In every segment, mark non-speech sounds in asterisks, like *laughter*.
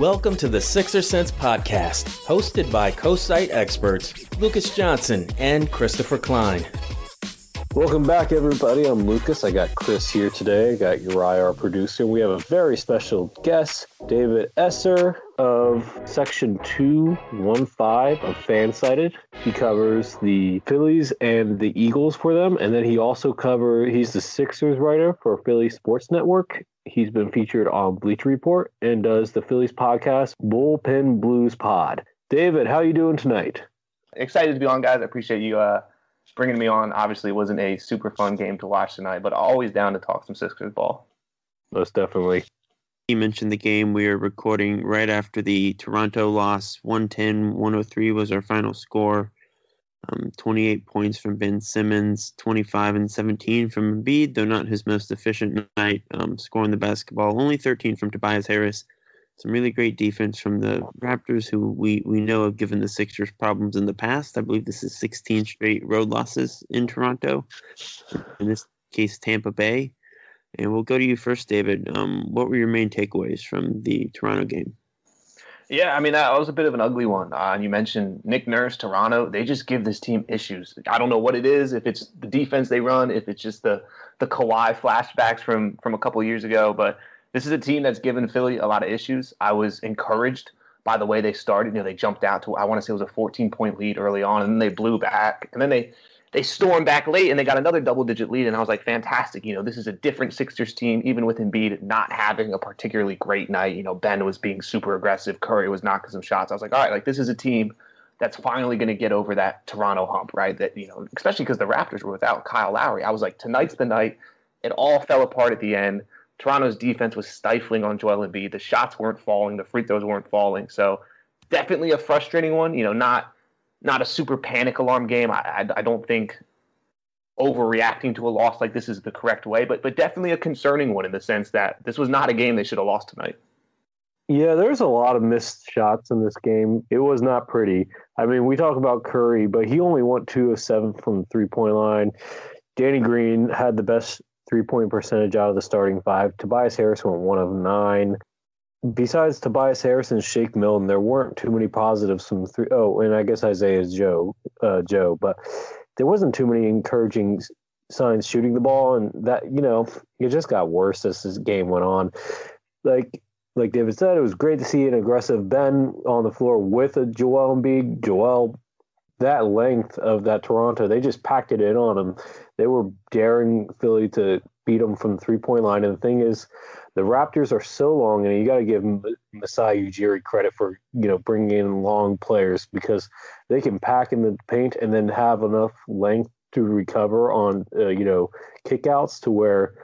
Welcome to the Sixer Sense podcast, hosted by co-site experts Lucas Johnson and Christopher Klein. Welcome back, everybody. I'm Lucas. I got Chris here today. I got Uriah, our producer. We have a very special guest, David Esser of Section 215 of Fansided. He covers the Phillies and the Eagles for them, and then he also covers, he's the Sixers writer for Philly Sports Network, He's been featured on Bleacher Report and does the Phillies podcast Bullpen Blues Pod. David, how are you doing tonight? Excited to be on, guys. I appreciate you uh, bringing me on. Obviously, it wasn't a super fun game to watch tonight, but always down to talk some Sixers ball. Most definitely. You mentioned the game we are recording right after the Toronto loss. 110 103 was our final score. Um, 28 points from Ben Simmons, 25 and 17 from Embiid, though not his most efficient night, um, scoring the basketball. Only 13 from Tobias Harris. Some really great defense from the Raptors, who we, we know have given the Sixers problems in the past. I believe this is 16 straight road losses in Toronto. In this case, Tampa Bay. And we'll go to you first, David. Um, what were your main takeaways from the Toronto game? Yeah, I mean that was a bit of an ugly one. Uh, you mentioned Nick Nurse, Toronto. They just give this team issues. I don't know what it is. If it's the defense they run, if it's just the the Kawhi flashbacks from from a couple years ago. But this is a team that's given Philly a lot of issues. I was encouraged by the way they started. You know, they jumped out to I want to say it was a 14 point lead early on, and then they blew back, and then they they stormed back late and they got another double digit lead. And I was like, fantastic. You know, this is a different Sixers team, even with Embiid not having a particularly great night. You know, Ben was being super aggressive. Curry was knocking some shots. I was like, all right, like this is a team that's finally going to get over that Toronto hump, right? That, you know, especially because the Raptors were without Kyle Lowry. I was like, tonight's the night. It all fell apart at the end. Toronto's defense was stifling on Joel Embiid. The shots weren't falling. The free throws weren't falling. So definitely a frustrating one. You know, not not a super panic alarm game. I, I, I don't think overreacting to a loss like this is the correct way, but but definitely a concerning one in the sense that this was not a game they should have lost tonight. Yeah, there's a lot of missed shots in this game. It was not pretty. I mean, we talk about Curry, but he only went two of seven from the three point line. Danny Green had the best three point percentage out of the starting five. Tobias Harris went one of nine besides Tobias Harris and Shake Milton, there weren't too many positives from three. Oh, and I guess Isaiah's Joe, uh, Joe, but there wasn't too many encouraging signs shooting the ball, and that you know it just got worse as this game went on. Like like David said, it was great to see an aggressive Ben on the floor with a Joel Embiid. Joel, that length of that Toronto, they just packed it in on him. They were daring Philly to beat them from three point line, and the thing is the Raptors are so long, and you got to give Masai Ujiri credit for you know bringing in long players because they can pack in the paint and then have enough length to recover on uh, you know kickouts to where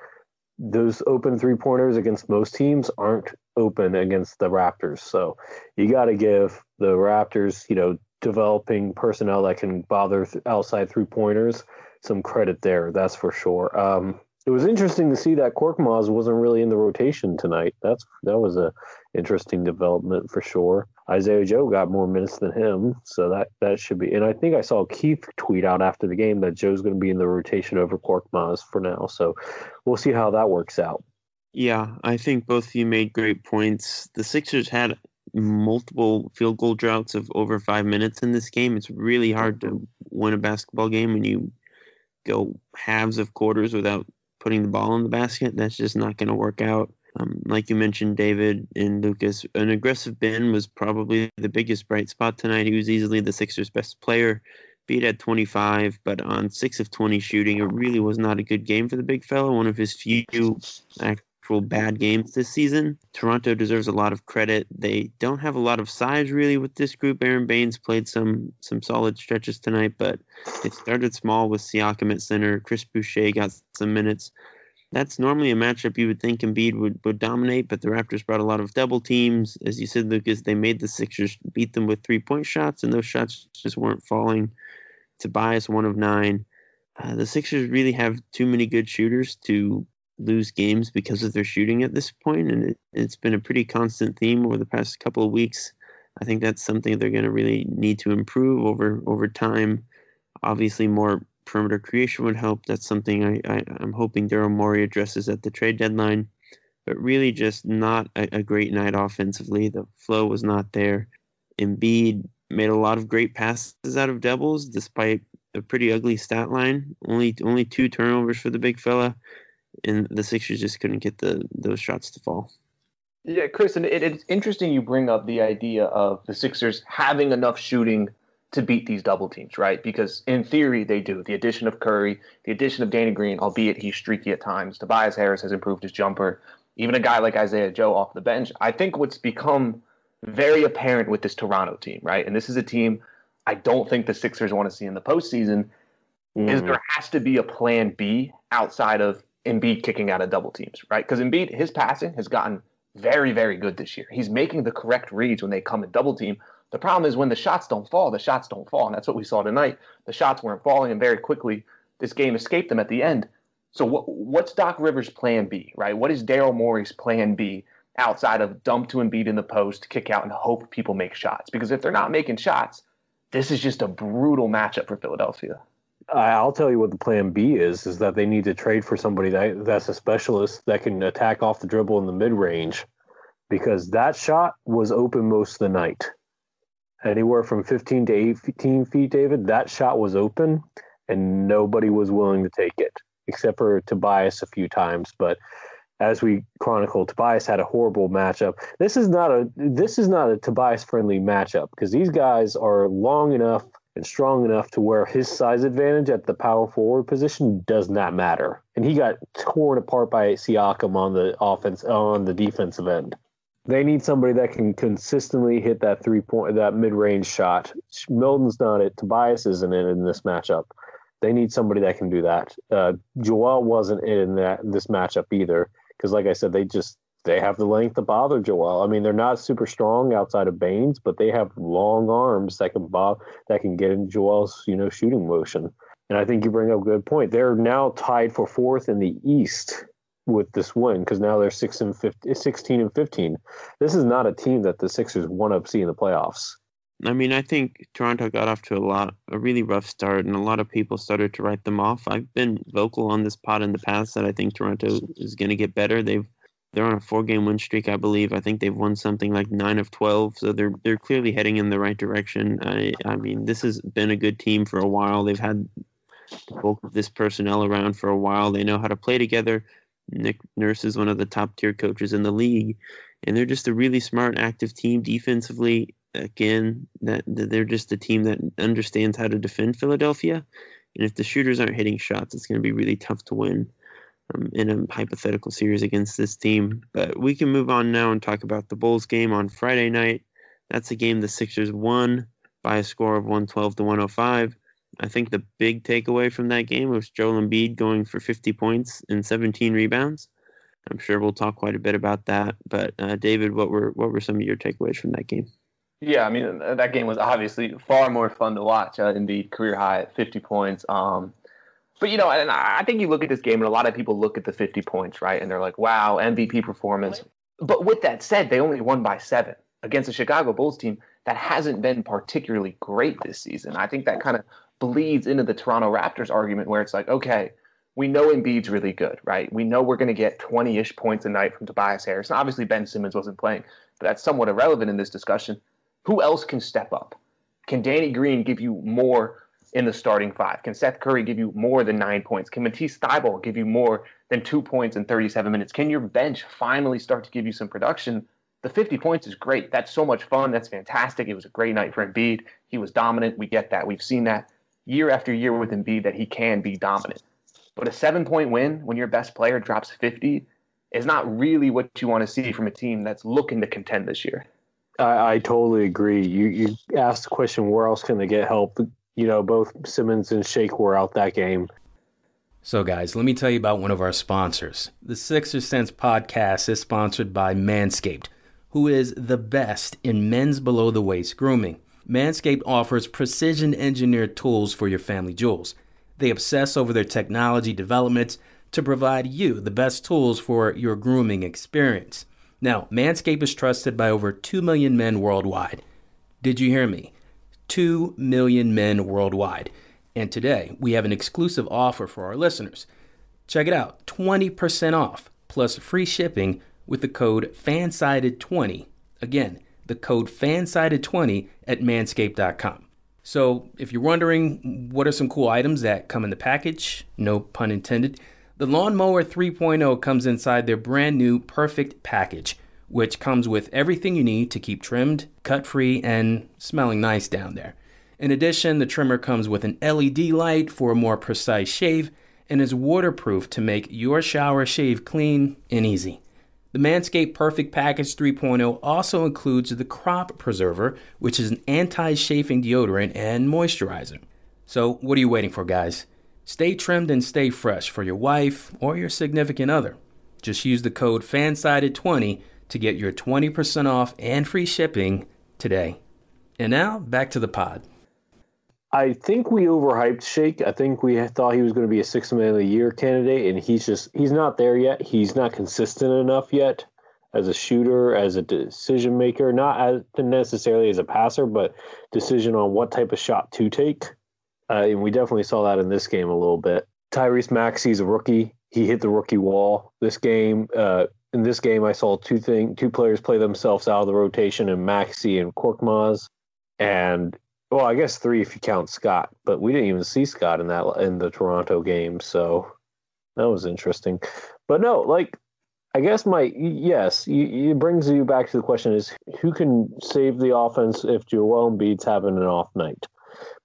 those open three pointers against most teams aren't open against the Raptors. So you got to give the Raptors you know developing personnel that can bother outside three pointers some credit there. That's for sure. Um, it was interesting to see that Korkmaz wasn't really in the rotation tonight. That's that was a interesting development for sure. Isaiah Joe got more minutes than him, so that that should be. And I think I saw Keith tweet out after the game that Joe's going to be in the rotation over Korkmaz for now. So we'll see how that works out. Yeah, I think both of you made great points. The Sixers had multiple field goal droughts of over five minutes in this game. It's really hard to win a basketball game when you go halves of quarters without putting the ball in the basket. That's just not going to work out. Um, like you mentioned, David and Lucas, an aggressive Ben was probably the biggest bright spot tonight. He was easily the Sixers' best player. Beat at 25, but on 6 of 20 shooting, it really was not a good game for the big fella. One of his few actual bad games this season. Toronto deserves a lot of credit. They don't have a lot of size really with this group. Aron Baynes played some some solid stretches tonight, but it started small with Siakam at center. Chris Boucher got some minutes. That's normally a matchup you would think Embiid would, would dominate, but the Raptors brought a lot of double teams. As you said, Lucas, they made the Sixers beat them with three point shots, and those shots just weren't falling. Tobias, one of nine. Uh, the Sixers really have too many good shooters to lose games because of their shooting at this point, and it, it's been a pretty constant theme over the past couple of weeks. I think that's something they're going to really need to improve over over time. Obviously, more perimeter creation would help. That's something I, I am hoping Daryl Morey addresses at the trade deadline. But really, just not a, a great night offensively. The flow was not there. Embiid made a lot of great passes out of doubles, despite a pretty ugly stat line. Only only two turnovers for the big fella and the Sixers just couldn't get the those shots to fall. Yeah, Chris, and it, it's interesting you bring up the idea of the Sixers having enough shooting to beat these double teams, right? Because in theory they do. The addition of Curry, the addition of Danny Green, albeit he's streaky at times. Tobias Harris has improved his jumper. Even a guy like Isaiah Joe off the bench. I think what's become very apparent with this Toronto team, right? And this is a team I don't think the Sixers want to see in the postseason. Mm. Is there has to be a plan B outside of Embiid kicking out of double teams, right? Because Embiid, his passing has gotten very, very good this year. He's making the correct reads when they come in double team. The problem is when the shots don't fall, the shots don't fall. And that's what we saw tonight. The shots weren't falling, and very quickly, this game escaped them at the end. So, what, what's Doc Rivers' plan B, right? What is Daryl Morey's plan B outside of dump to Embiid in the post, kick out, and hope people make shots? Because if they're not making shots, this is just a brutal matchup for Philadelphia. I'll tell you what the plan B is: is that they need to trade for somebody that that's a specialist that can attack off the dribble in the mid range, because that shot was open most of the night, anywhere from 15 to 18 feet. David, that shot was open, and nobody was willing to take it except for Tobias a few times. But as we chronicle, Tobias had a horrible matchup. This is not a this is not a Tobias friendly matchup because these guys are long enough and strong enough to where his size advantage at the power forward position does not matter. And he got torn apart by Siakam on the offense on the defensive end. They need somebody that can consistently hit that three point that mid range shot. Milton's not it. Tobias isn't it in this matchup. They need somebody that can do that. Uh, Joel wasn't in that this matchup either because, like I said, they just they have the length to bother Joel. I mean, they're not super strong outside of Baynes, but they have long arms that can bob that can get in Joel's you know shooting motion. And I think you bring up a good point. They're now tied for fourth in the East with this win because now they're six and 15, 16 and 15. This is not a team that the Sixers want to see in the playoffs. I mean, I think Toronto got off to a lot, a really rough start, and a lot of people started to write them off. I've been vocal on this pod in the past that I think Toronto is going to get better. They've they're on a four game win streak, I believe. I think they've won something like nine of twelve, so they're they're clearly heading in the right direction. I I mean, this has been a good team for a while. They've had the bulk of this personnel around for a while. They know how to play together. Nick Nurse is one of the top tier coaches in the league, and they're just a really smart, active team defensively. Again, that they're just a team that understands how to defend Philadelphia. And if the shooters aren't hitting shots, it's going to be really tough to win um, in a hypothetical series against this team. But we can move on now and talk about the Bulls game on Friday night. That's a game the Sixers won by a score of 112 to 105. I think the big takeaway from that game was Joel Embiid going for 50 points and 17 rebounds. I'm sure we'll talk quite a bit about that. But uh, David, what were what were some of your takeaways from that game? Yeah, I mean that game was obviously far more fun to watch. Uh, Embiid career high at 50 points. Um, but you know, and I think you look at this game, and a lot of people look at the 50 points, right? And they're like, "Wow, MVP performance." But with that said, they only won by seven against a Chicago Bulls team that hasn't been particularly great this season. I think that kind of bleeds into the Toronto Raptors argument, where it's like, okay, we know Embiid's really good, right? We know we're going to get 20-ish points a night from Tobias Harris. And obviously, Ben Simmons wasn't playing. but that's somewhat irrelevant in this discussion. Who else can step up? Can Danny Green give you more in the starting five? Can Seth Curry give you more than nine points? Can Matisse Thybulle give you more than two points in 37 minutes? Can your bench finally start to give you some production? The 50 points is great. That's so much fun. That's fantastic. It was a great night for Embiid. He was dominant. We get that. We've seen that year after year with Embiid that he can be dominant. But a seven point win when your best player drops 50 is not really what you want to see from a team that's looking to contend this year. I, I totally agree. You you asked the question, where else can they get help? You know, both Simmons and Shake were out that game. So, guys, let me tell you about one of our sponsors. The Sixer Sense podcast is sponsored by Manscaped, who is the best in men's below the waist grooming. Manscaped offers precision engineered tools for your family jewels. They obsess over their technology developments to provide you the best tools for your grooming experience. Now, Manscaped is trusted by over 2 million men worldwide. Did you hear me? 2 million men worldwide. And today, we have an exclusive offer for our listeners. Check it out 20% off plus free shipping with the code FANSIDED20. Again, the code FANSIDED20 at manscaped.com. So, if you're wondering what are some cool items that come in the package, no pun intended, the Lawnmower 3.0 comes inside their brand new Perfect Package, which comes with everything you need to keep trimmed, cut free, and smelling nice down there. In addition, the trimmer comes with an LED light for a more precise shave and is waterproof to make your shower shave clean and easy. The Manscaped Perfect Package 3.0 also includes the Crop Preserver, which is an anti chafing deodorant and moisturizer. So, what are you waiting for, guys? Stay trimmed and stay fresh for your wife or your significant other. Just use the code FANSIDED20 to get your 20% off and free shipping today. And now, back to the pod. I think we overhyped Shake. I think we thought he was going to be a six man of the year candidate, and he's just he's not there yet. He's not consistent enough yet as a shooter, as a decision maker, not as necessarily as a passer, but decision on what type of shot to take. Uh, and we definitely saw that in this game a little bit. Tyrese Maxey's a rookie. He hit the rookie wall this game. Uh, in this game, I saw two thing two players play themselves out of the rotation, and Maxey and Korkmaz, and well, I guess three if you count Scott, but we didn't even see Scott in that in the Toronto game, so that was interesting. But no, like I guess my yes, it brings you back to the question: is who can save the offense if Joel Embiid's having an off night?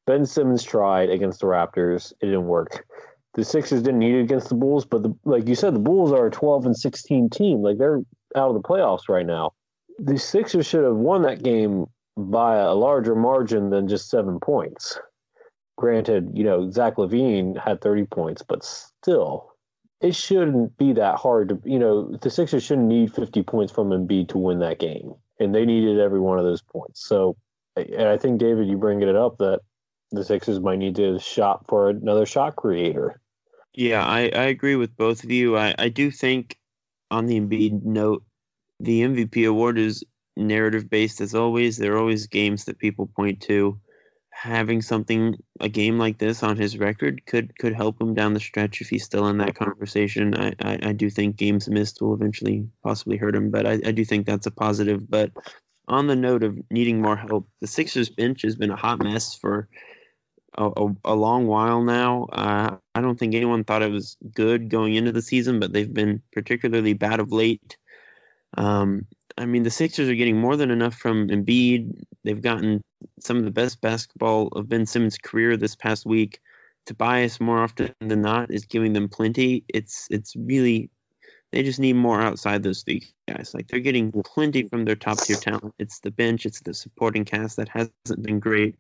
Ben Simmons tried against the Raptors; it didn't work. The Sixers didn't need it against the Bulls, but the, like you said, the Bulls are a 12 and 16 team. Like they're out of the playoffs right now. The Sixers should have won that game by a larger margin than just seven points. Granted, you know, Zach LaVine had 30 points, but still, it shouldn't be that hard to, you know, the Sixers shouldn't need 50 points from Embiid to win that game. And they needed every one of those points. So, and I think, David, you bring it up that the Sixers might need to shop for another shot creator. Yeah, I, I agree with both of you. I, I do think on the Embiid note, the MVP award is narrative based as always. There are always games that people point to. Having something a game like this on his record could could help him down the stretch if he's still in that conversation. I, I, I do think games missed will eventually possibly hurt him, but I, I do think that's a positive. But on the note of needing more help, the Sixers bench has been a hot mess for a, a, a long while now. Uh, I don't think anyone thought it was good going into the season, but they've been particularly bad of late. Um, I mean, the Sixers are getting more than enough from Embiid. They've gotten some of the best basketball of Ben Simmons' career this past week. Tobias, more often than not, is giving them plenty. It's it's really they just need more outside those three guys. Like they're getting plenty from their top tier talent. It's the bench, it's the supporting cast that hasn't been great.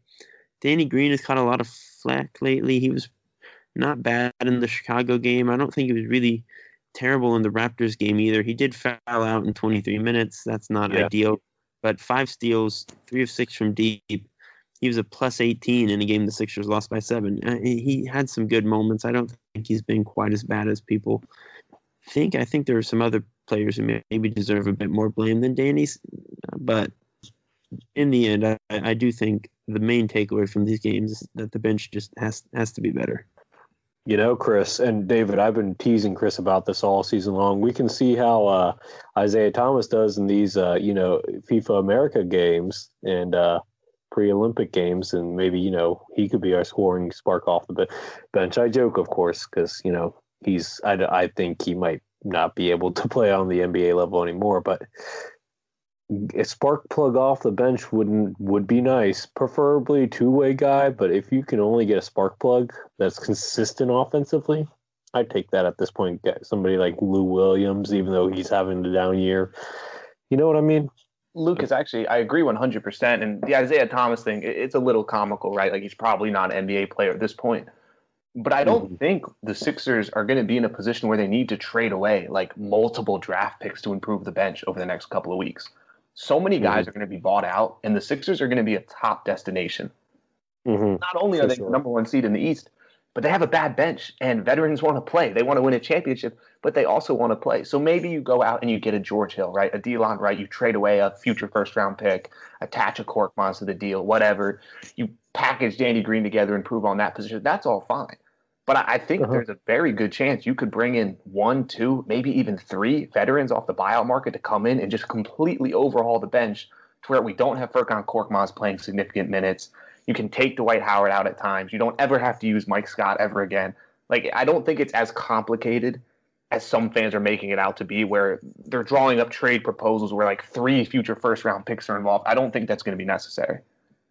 Danny Green has caught a lot of flack lately. He was not bad in the Chicago game. I don't think he was really terrible in the Raptors game either. He did foul out in 23 minutes. That's not yeah. ideal. But five steals, three of six from deep. He was a plus 18 in a game the Sixers lost by seven. Uh, he had some good moments. I don't think he's been quite as bad as people think. I think there are some other players who maybe deserve a bit more blame than Danny's. But in the end, I, I do think the main takeaway from these games is that the bench just has has to be better. You know, Chris and David, I've been teasing Chris about this all season long. We can see how uh, Isaiah Thomas does in these, uh, you know, FIBA America games and uh, pre-Olympic games, and maybe you know he could be our scoring spark off the bench. I joke, of course, because you know he's. I, I think he might not be able to *laughs* play on the NBA level anymore, but a spark plug off the bench wouldn't would be nice. Preferably two way guy, but if you can only get a spark plug that's consistent offensively, I'd take that at this point. Get somebody like Lou Williams, even though he's having a down year. You know what I mean? Lucas, actually, I agree 100%. And the Isaiah Thomas thing, it's a little comical, right? Like he's probably not an NBA player at this point. But I don't mm-hmm. think the Sixers are going to be in a position where they need to trade away like multiple draft picks to improve the bench over the next couple of weeks. So many guys mm-hmm. are going to be bought out, and the Sixers are going to be a top destination. Mm-hmm. Not only are For they sure. the number one seed in the East, but they have a bad bench, and veterans want to play. They want to win a championship, but they also want to play. So maybe you go out and you get a George Hill, right? A Delon Wright? You trade away a future first round pick, attach a Korkmaz to the deal, whatever. You package Danny Green together, and improve on that position. That's all fine. But I, think uh-huh. there's a very good chance you could bring in one, two, maybe even three veterans off the buyout market to come in and just completely overhaul the bench to where we don't have Furkan Korkmaz playing significant minutes. You can take Dwight Howard out at times. You don't ever have to use Mike Scott ever again. Like I don't think it's as complicated as some fans are making it out to be, where they're drawing up trade proposals where like three future first round picks are involved. I don't think that's going to be necessary.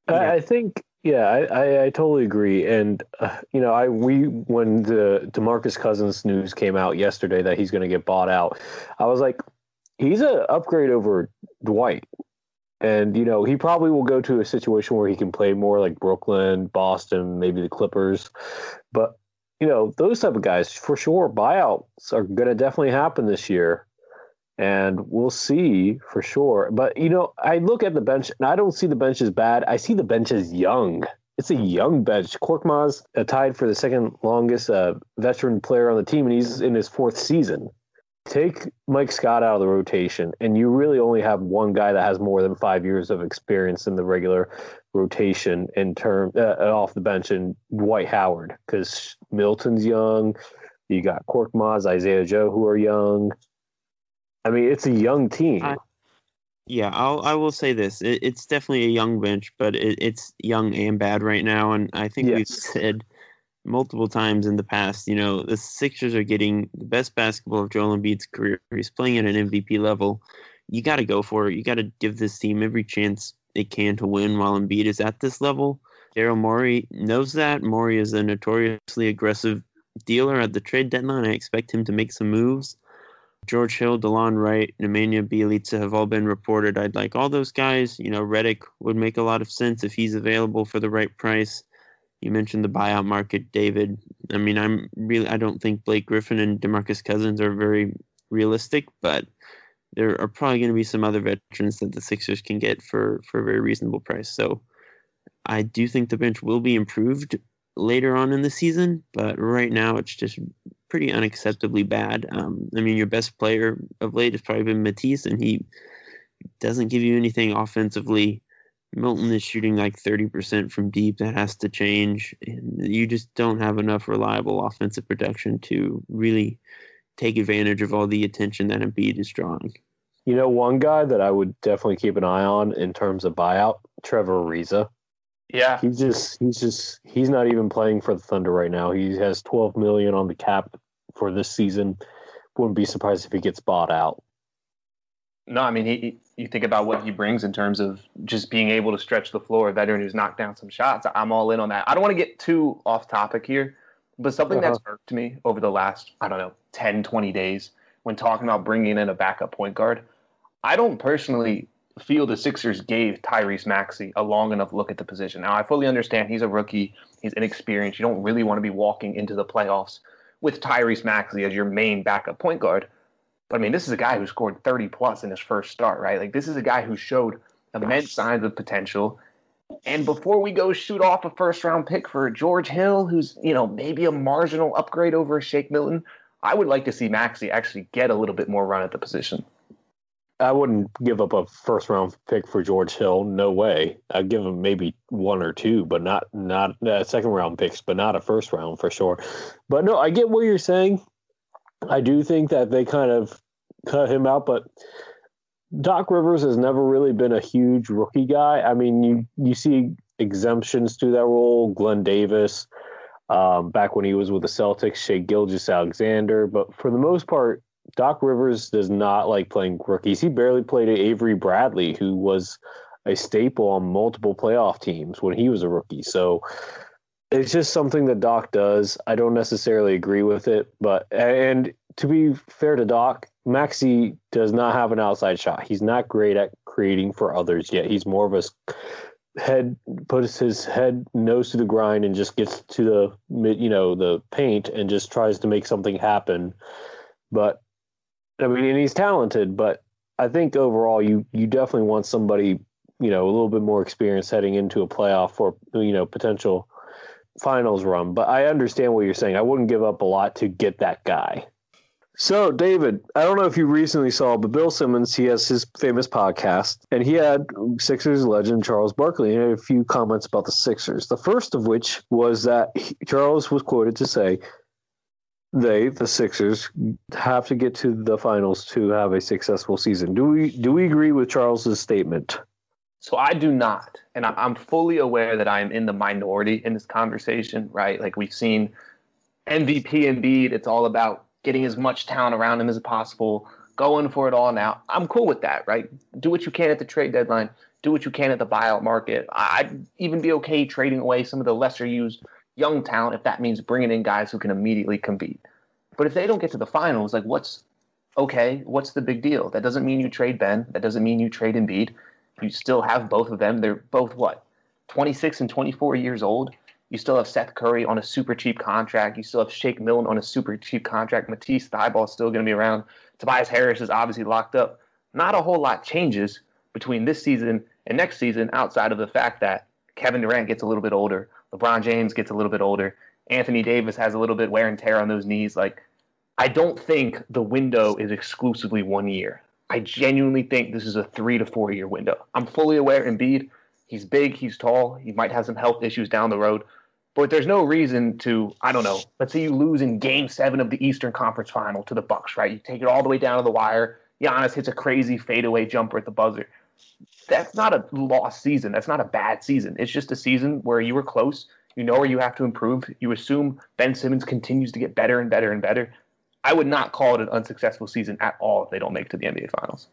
I think yeah, I, I, I, totally agree. And uh, you know, I we when the DeMarcus Cousins news came out yesterday that he's going to get bought out, I was like, he's an upgrade over Dwight. And you know, he probably will go to a situation where he can play more like Brooklyn, Boston, maybe the Clippers. But you know, those type of guys for sure, buyouts are going to definitely happen this year and we'll see for sure. But you know, I look at the bench and I don't see the bench as bad. I see the bench as young. It's a young bench. Korkmaz uh, tied for the second longest uh, veteran player on the team, and he's in his fourth season. Take Mike Scott out of the rotation, and you really only have one guy that has more than five years of experience in the regular rotation in term uh, off the bench, and Dwight Howard, because Milton's young. You got Korkmaz, Isaiah Joe, who are young. I mean, it's a young team. I, yeah, I'll I will say this: it, it's definitely a young bench, but it, it's young and bad right now. And I think yes. we've said multiple times in the past, you know, the Sixers are getting the best basketball of Joel Embiid's career. He's playing at an MVP level. You got to go for it. You got to give this team every chance it can to win while Embiid is at this level. Daryl Morey knows that. Morey is a notoriously aggressive dealer at the trade deadline. I expect him to make some moves. George Hill, Delon Wright, Nemanja Bjelica have all been reported. I'd like all those guys. You know, Redick would make a lot of sense if he's available for the right price. You mentioned the buyout market, David. I mean, I'm really I don't think Blake Griffin and DeMarcus Cousins are very realistic, but there are probably going to be some other veterans that the Sixers can get for for a very reasonable price. So I do think the bench will be improved later on in the season, but right now it's just pretty unacceptably bad. Um, I mean, your best player of late has probably been Matisse, and he doesn't give you anything offensively. Milton is shooting like 30% from deep. That has to change. And you just don't have enough reliable offensive production to really take advantage of all the attention that Embiid is drawing. You know, one guy that I would definitely keep an eye on in terms of buyout, Trevor Ariza. Yeah. He's just he's just he's not even playing for the Thunder right now. He has 12 million on the cap for this season. Wouldn't be surprised if he gets bought out. No, I mean he you think about what he brings in terms of just being able to stretch the floor, a veteran who's knocked down some shots. I'm all in on that. I don't want to get too off topic here, but something uh-huh. that's irked me over the last, I don't know, 10, 20 days when talking about bringing in a backup point guard. I don't personally feel the Sixers gave Tyrese Maxey a long enough look at the position. Now, I fully understand he's a rookie, he's inexperienced. You don't really want to be walking into the playoffs with Tyrese Maxey as your main backup point guard. But I mean, this is a guy who scored 30 plus in his first start, right? Like, this is a guy who showed immense signs of potential. And before we go shoot off a first round pick for George Hill, who's, you know, maybe a marginal upgrade over Shake Milton, I would like to see Maxey actually get a little bit more run at the position. I wouldn't give up a first round pick for George Hill. No way. I'd give him maybe one or two, but not not uh, second round picks, but not a first round for sure. But no, I get what you're saying. I do think that they kind of cut him out, but Doc Rivers has never really been a huge rookie guy. I mean, you you see exemptions to that role, Glen Davis, um, back when he was with the Celtics, Shai Gilgeous-Alexander, but for the most part, Doc Rivers does not like playing rookies. He barely played Avery Bradley, who was a staple on multiple playoff teams when he was a rookie. So it's just something that Doc does. I don't necessarily agree with it, but and to be fair to Doc, Maxey does not have an outside shot. He's not great at creating for others yet. He's more of a head puts his head nose to the grind and just gets to the you know the paint and just tries to make something happen. But I mean, and he's talented, but I think overall you you definitely want somebody you know a little bit more experience heading into a playoff or you know potential finals run. But I understand what you're saying. I wouldn't give up a lot to get that guy. So, David, I don't know if you recently saw, but Bill Simmons, he has his famous podcast, and he had Sixers legend Charles Barkley and he had a few comments about the Sixers. The first of which was that he, Charles was quoted to say, they, the Sixers, have to get to the finals to have a successful season. Do we do we agree with Charles's statement? So I do not, and I'm fully aware that I am in the minority in this conversation. Right, like we've seen MVP Embiid. It's all about getting as much talent around him as possible, going for it all. Now I'm cool with that. Right, do what you can at the trade deadline. Do what you can at the buyout market. I'd even be okay trading away some of the lesser used young talent if that means bringing in guys who can immediately compete. But if they don't get to the finals, like what's okay? What's the big deal? That doesn't mean you trade Ben. That doesn't mean you trade Embiid. You still have both of them. They're both what, 26 and 24 years old. You still have Seth Curry on a super cheap contract. You still have Shake Milton on a super cheap contract. Matisse Thybulle is still going to be around. Tobias Harris is obviously locked up. Not a whole lot changes between this season and next season outside of the fact that Kevin Durant gets a little bit older. LeBron James gets a little bit older. Anthony Davis has a little bit wear and tear on those knees. Like, I don't think the window is exclusively one year. I genuinely think this is a three to four year window. I'm fully aware Embiid, he's big, he's tall, he might have some health issues down the road, but there's no reason to, I don't know, let's say you lose in game seven of the Eastern Conference final to the Bucks, right? You take it all the way down to the wire. Giannis hits a crazy fadeaway jumper at the buzzer. That's not a lost season. That's not a bad season. It's just a season where you were close. You know where you have to improve. You assume Ben Simmons continues to get better and better and better. I would not call it an unsuccessful season at all if they don't make it to the NBA Finals.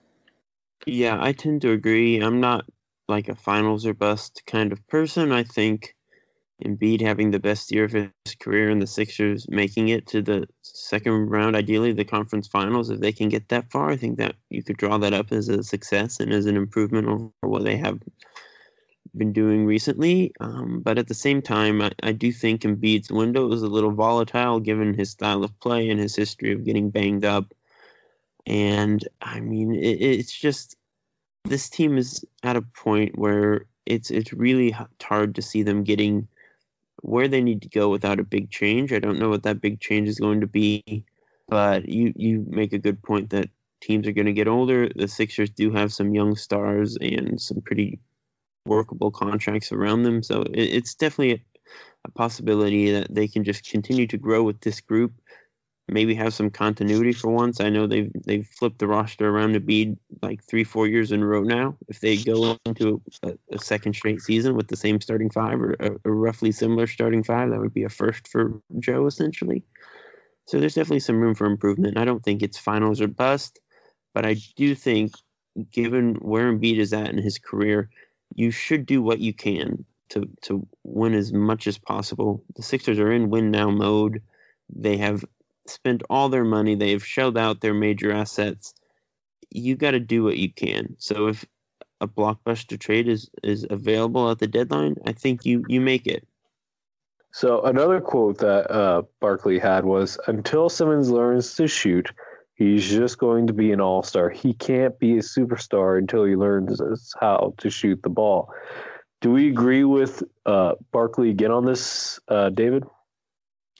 Yeah, I tend to agree. I'm not like a finals or bust kind of person. I think Embiid having the best year of his career and the Sixers making it to the second round, ideally the conference finals, if they can get that far, I think that you could draw that up as a success and as an improvement over what they have been doing recently. Um, but at the same time, I, I do think Embiid's window is a little volatile given his style of play and his history of getting banged up. And I mean, it, it's just this team is at a point where it's it's really hard to see them getting where they need to go without a big change. I don't know what that big change is going to be, but you you make a good point that teams are going to get older. The Sixers do have some young stars and some pretty workable contracts around them. So it, it's definitely a, a possibility that they can just continue to grow with this group. Maybe have some continuity for once. I know they've they've flipped the roster around to be like three, four years in a row now. If they go into a, a second straight season with the same starting five or a, a roughly similar starting five, that would be a first for Joe essentially. So there's definitely some room for improvement. I don't think it's finals or bust, but I do think, given where Embiid is at in his career, you should do what you can to to win as much as possible. The Sixers are in win now mode. They have spent all their money. They've shelled out their major assets. You got to do what you can. So if a blockbuster trade is is available at the deadline, I think you you make it. So another quote that uh, Barkley had was, "Until Simmons learns to shoot, He's just going to be an all star. He can't be a superstar until he learns how to shoot the ball. Do we agree with uh, Barkley again on this, uh, David?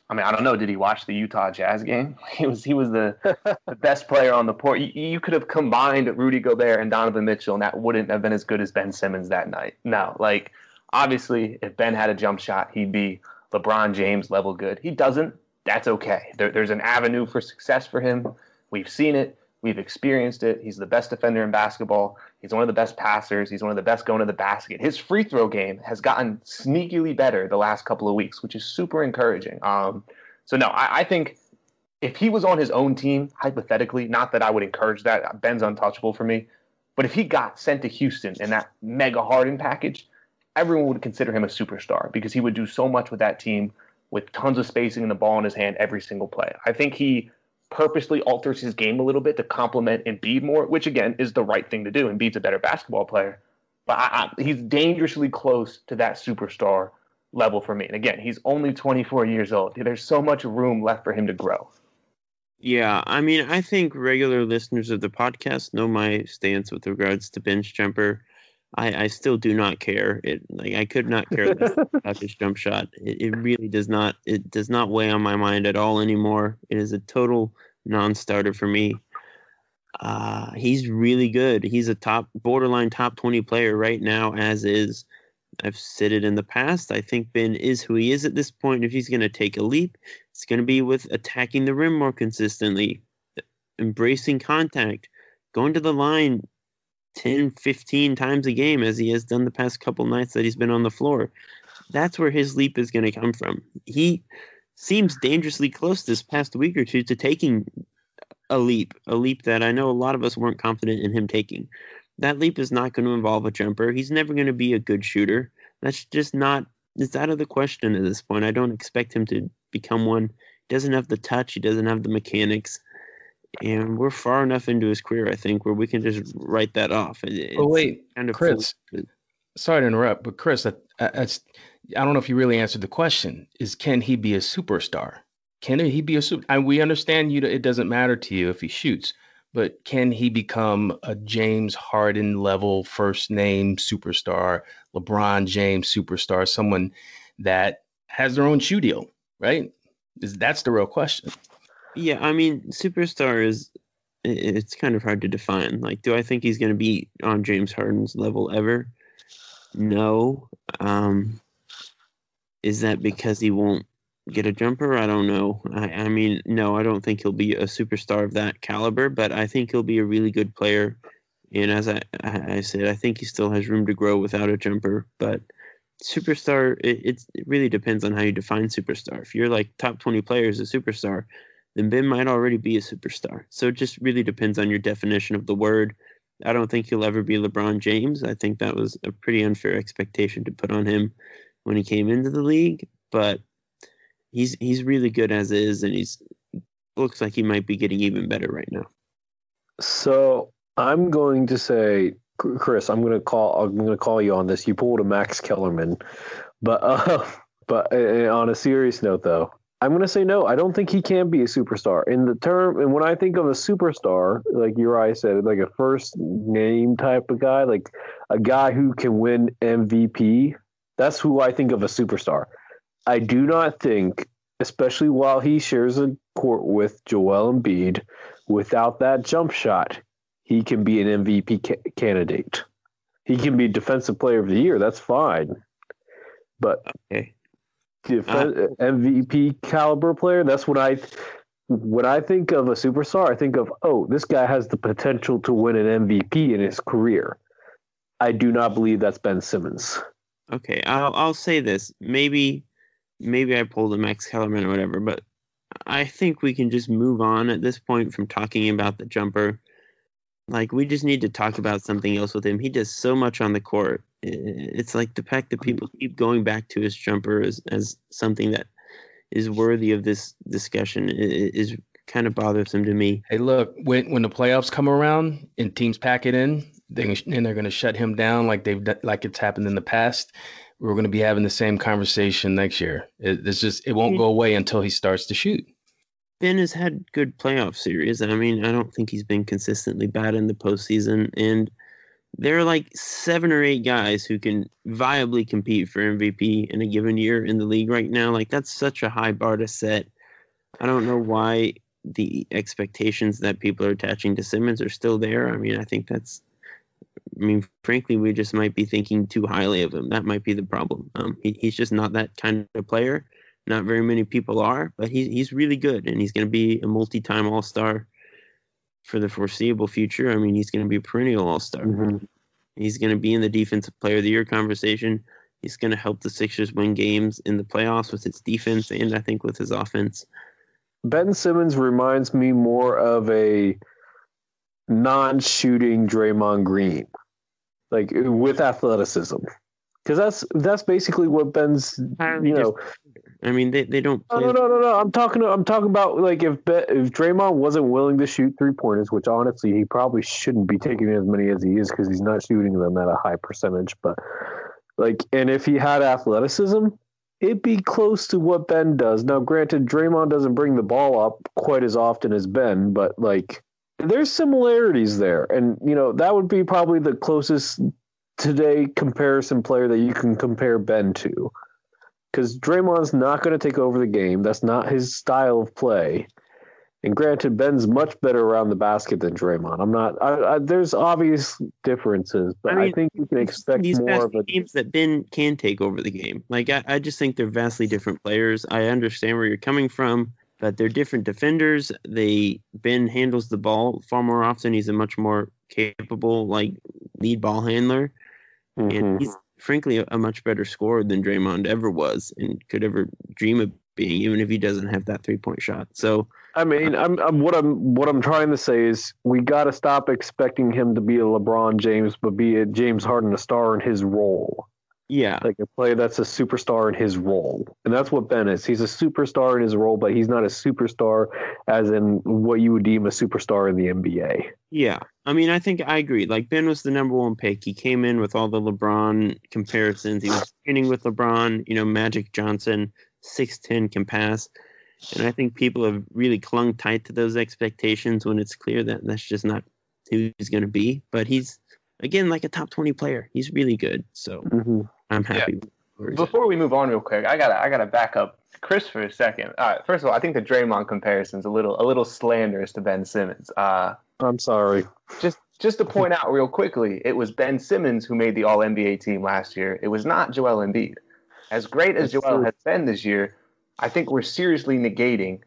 I mean, I don't know. Did he watch the Utah Jazz game? *laughs* He was he was the, *laughs* the best player on the court. You, you, could have combined Rudy Gobert and Donovan Mitchell, and that wouldn't have been as good as Ben Simmons that night. No, like obviously, if Ben had a jump shot, he'd be LeBron James level good. He doesn't. That's okay. There, there's an avenue for success for him. We've seen it. We've experienced it. He's the best defender in basketball. He's one of the best passers. He's one of the best going to the basket. His free throw game has gotten sneakily better the last couple of weeks, which is super encouraging. Um, so no, I, I think if he was on his own team, hypothetically, not that I would encourage that. Ben's untouchable for me. But if he got sent to Houston in that mega Harden package, everyone would consider him a superstar because he would do so much with that team with tons of spacing and the ball in his hand every single play. I think he purposely alters his game a little bit to complement Embiid more, which again is the right thing to do. Embiid's a better basketball player, but I, I, he's dangerously close to that superstar level for me. And again, he's only 24 years old. There's so much room left for him to grow. Yeah, I mean, I think regular listeners of the podcast know my stance with regards to Ben's jumper. I, I still do not care. It like I could not care less *laughs* about this jump shot. It, it really does not. It does not weigh on my mind at all anymore. It is a total non-starter for me. Uh, he's really good. He's a top borderline top 20 player right now, as is. I've said it in the past. I think Ben is who he is at this point. If he's going to take a leap, it's going to be with attacking the rim more consistently, embracing contact, going to the line 10, 15 times a game as he has done the past couple nights that he's been on the floor. That's where his leap is going to come from. He seems dangerously close this past week or two to taking a leap, a leap that I know a lot of us weren't confident in him taking. That leap is not going to involve a jumper. He's never going to be a good shooter. That's just not, it's out of the question at this point. I don't expect him to become one. He doesn't have the touch, he doesn't have the mechanics and we're far enough into his career, I think, where we can just write that off. It's oh wait, kind of Chris. Sorry to interrupt, but Chris, I, I, I don't know if you really answered the question. Is can he be a superstar? Can he be a super? I, we understand you. It doesn't matter to you if he shoots, but can he become a James Harden level first name superstar, LeBron James superstar, someone that has their own shoe deal, right? Is that's the real question? Yeah, I mean, superstar is it's kind of hard to define. Like, do I think he's going to be on James Harden's level ever? No. Um, is that because he won't get a jumper? I don't know. I, I mean, no, I don't think he'll be a superstar of that caliber, but I think he'll be a really good player. And as I, I said, I think he still has room to grow without a jumper. But superstar, it, it really depends on how you define superstar. If you're like top 20 players, a superstar, then Ben might already be a superstar. So it just really depends on your definition of the word. I don't think he'll ever be LeBron James. I think that was a pretty unfair expectation to put on him when he came into the league, but he's he's really good as is and he's looks like he might be getting even better right now. So, I'm going to say Chris, I'm going to call I'm going to call you on this. You pulled a Max Kellerman. But *laughs* uh, but uh, on a serious note though, I'm to say no. I don't think he can be a superstar. In the term, and when I think of a superstar, like Uri said, like a first name type of guy, like a guy who can win MVP, that's who I think of a superstar. I do not think, especially while he shares a court with Joel Embiid, without that jump shot, he can be an MVP ca- candidate. He can be Defensive Player of the Year. That's fine. But okay uh, MVP caliber player. That's what I when I think of a superstar, I think of oh, this guy has the potential to win an MVP in his career. I do not believe that's Ben Simmons. Okay, I'll I'll say this. Maybe maybe I pulled a Max Kellerman or whatever, but I think we can just move on at this point from talking about the jumper. Like we just need to talk about something else with him. He does so much on the court it's like the fact that people keep going back to his jumper as, as something that is worthy of this discussion is kind of bothersome to me. Hey, look, when when the playoffs come around and teams pack it in, they and they're going to shut him down like they've like it's happened in the past. We're going to be having the same conversation next year. It, it's just it won't go away until he starts to shoot. Ben has had good playoff series. I mean, I don't think he's been consistently bad in the postseason, and there are like seven or eight guys who can viably compete for MVP in a given year in the league right now. Like that's such a high bar to set. I don't know why the expectations that people are attaching to Simmons are still there. I mean, I think that's. I mean, frankly, we just might be thinking too highly of him. That might be the problem. Um, he, he's just not that kind of player. Not very many people are, but he's he's really good, and he's going to be a multi-time All Star for the foreseeable future. I mean, he's going to be a perennial All Star. Mm-hmm. He's going to be in the Defensive Player of the Year conversation. He's going to help the Sixers win games in the playoffs with his defense and I think with his offense. Ben Simmons reminds me more of a non-shooting Draymond Green, like with athleticism, because that's that's basically what Ben's you know I mean, they, they don't. Play... No, no, no, no, I'm talking. I'm talking about like if if Draymond wasn't willing to shoot three pointers, which honestly he probably shouldn't be taking as many as he is because he's not shooting them at a high percentage. But like, and if he had athleticism, it'd be close to what Ben does. Now, granted, Draymond doesn't bring the ball up quite as often as Ben, but like, there's similarities there, and you know that would be probably the closest today comparison player that you can compare Ben to because Draymond's not going to take over the game. That's not his style of play. And granted, Ben's much better around the basket than Draymond. I'm not. I, I, there's obvious differences, but I, mean, I think we can expect more of a games that Ben can take over the game. Like I, I just think they're vastly different players. I understand where you're coming from, but they're different defenders. They Ben handles the ball far more often. He's a much more capable like lead ball handler, mm-hmm. and he's frankly, a, much better scorer than Draymond ever was and could ever dream of being, even if he doesn't have that three point shot. So, I mean, uh, I'm, I'm what I'm what I'm trying to say is we got to stop expecting him to be a LeBron James, but be a James Harden, a star in his role. Yeah. Like a player that's a superstar in his role. And that's what Ben is. He's a superstar in his role, but he's not a superstar as in what you would deem a superstar in the NBA. Yeah. I mean, I think I agree. Like Ben was the number one pick. He came in with all the LeBron comparisons. He was training with LeBron, you know, Magic Johnson, 6'10 can pass. And I think people have really clung tight to those expectations when it's clear that that's just not who he's going to be. But he's again like a top 20 player. He's really good. So mm-hmm. I'm happy. Yeah. Before we move on real quick, I gotta I gotta back up Chris for a second. Uh, first of all, I think the Draymond comparison's a little a little slanderous to Ben Simmons. Uh, I'm sorry. Just just to point out real quickly, it was Ben Simmons who made the All NBA team last year. It was not Joel Embiid. As great as That's Joel true. has been this year, I think we're seriously negating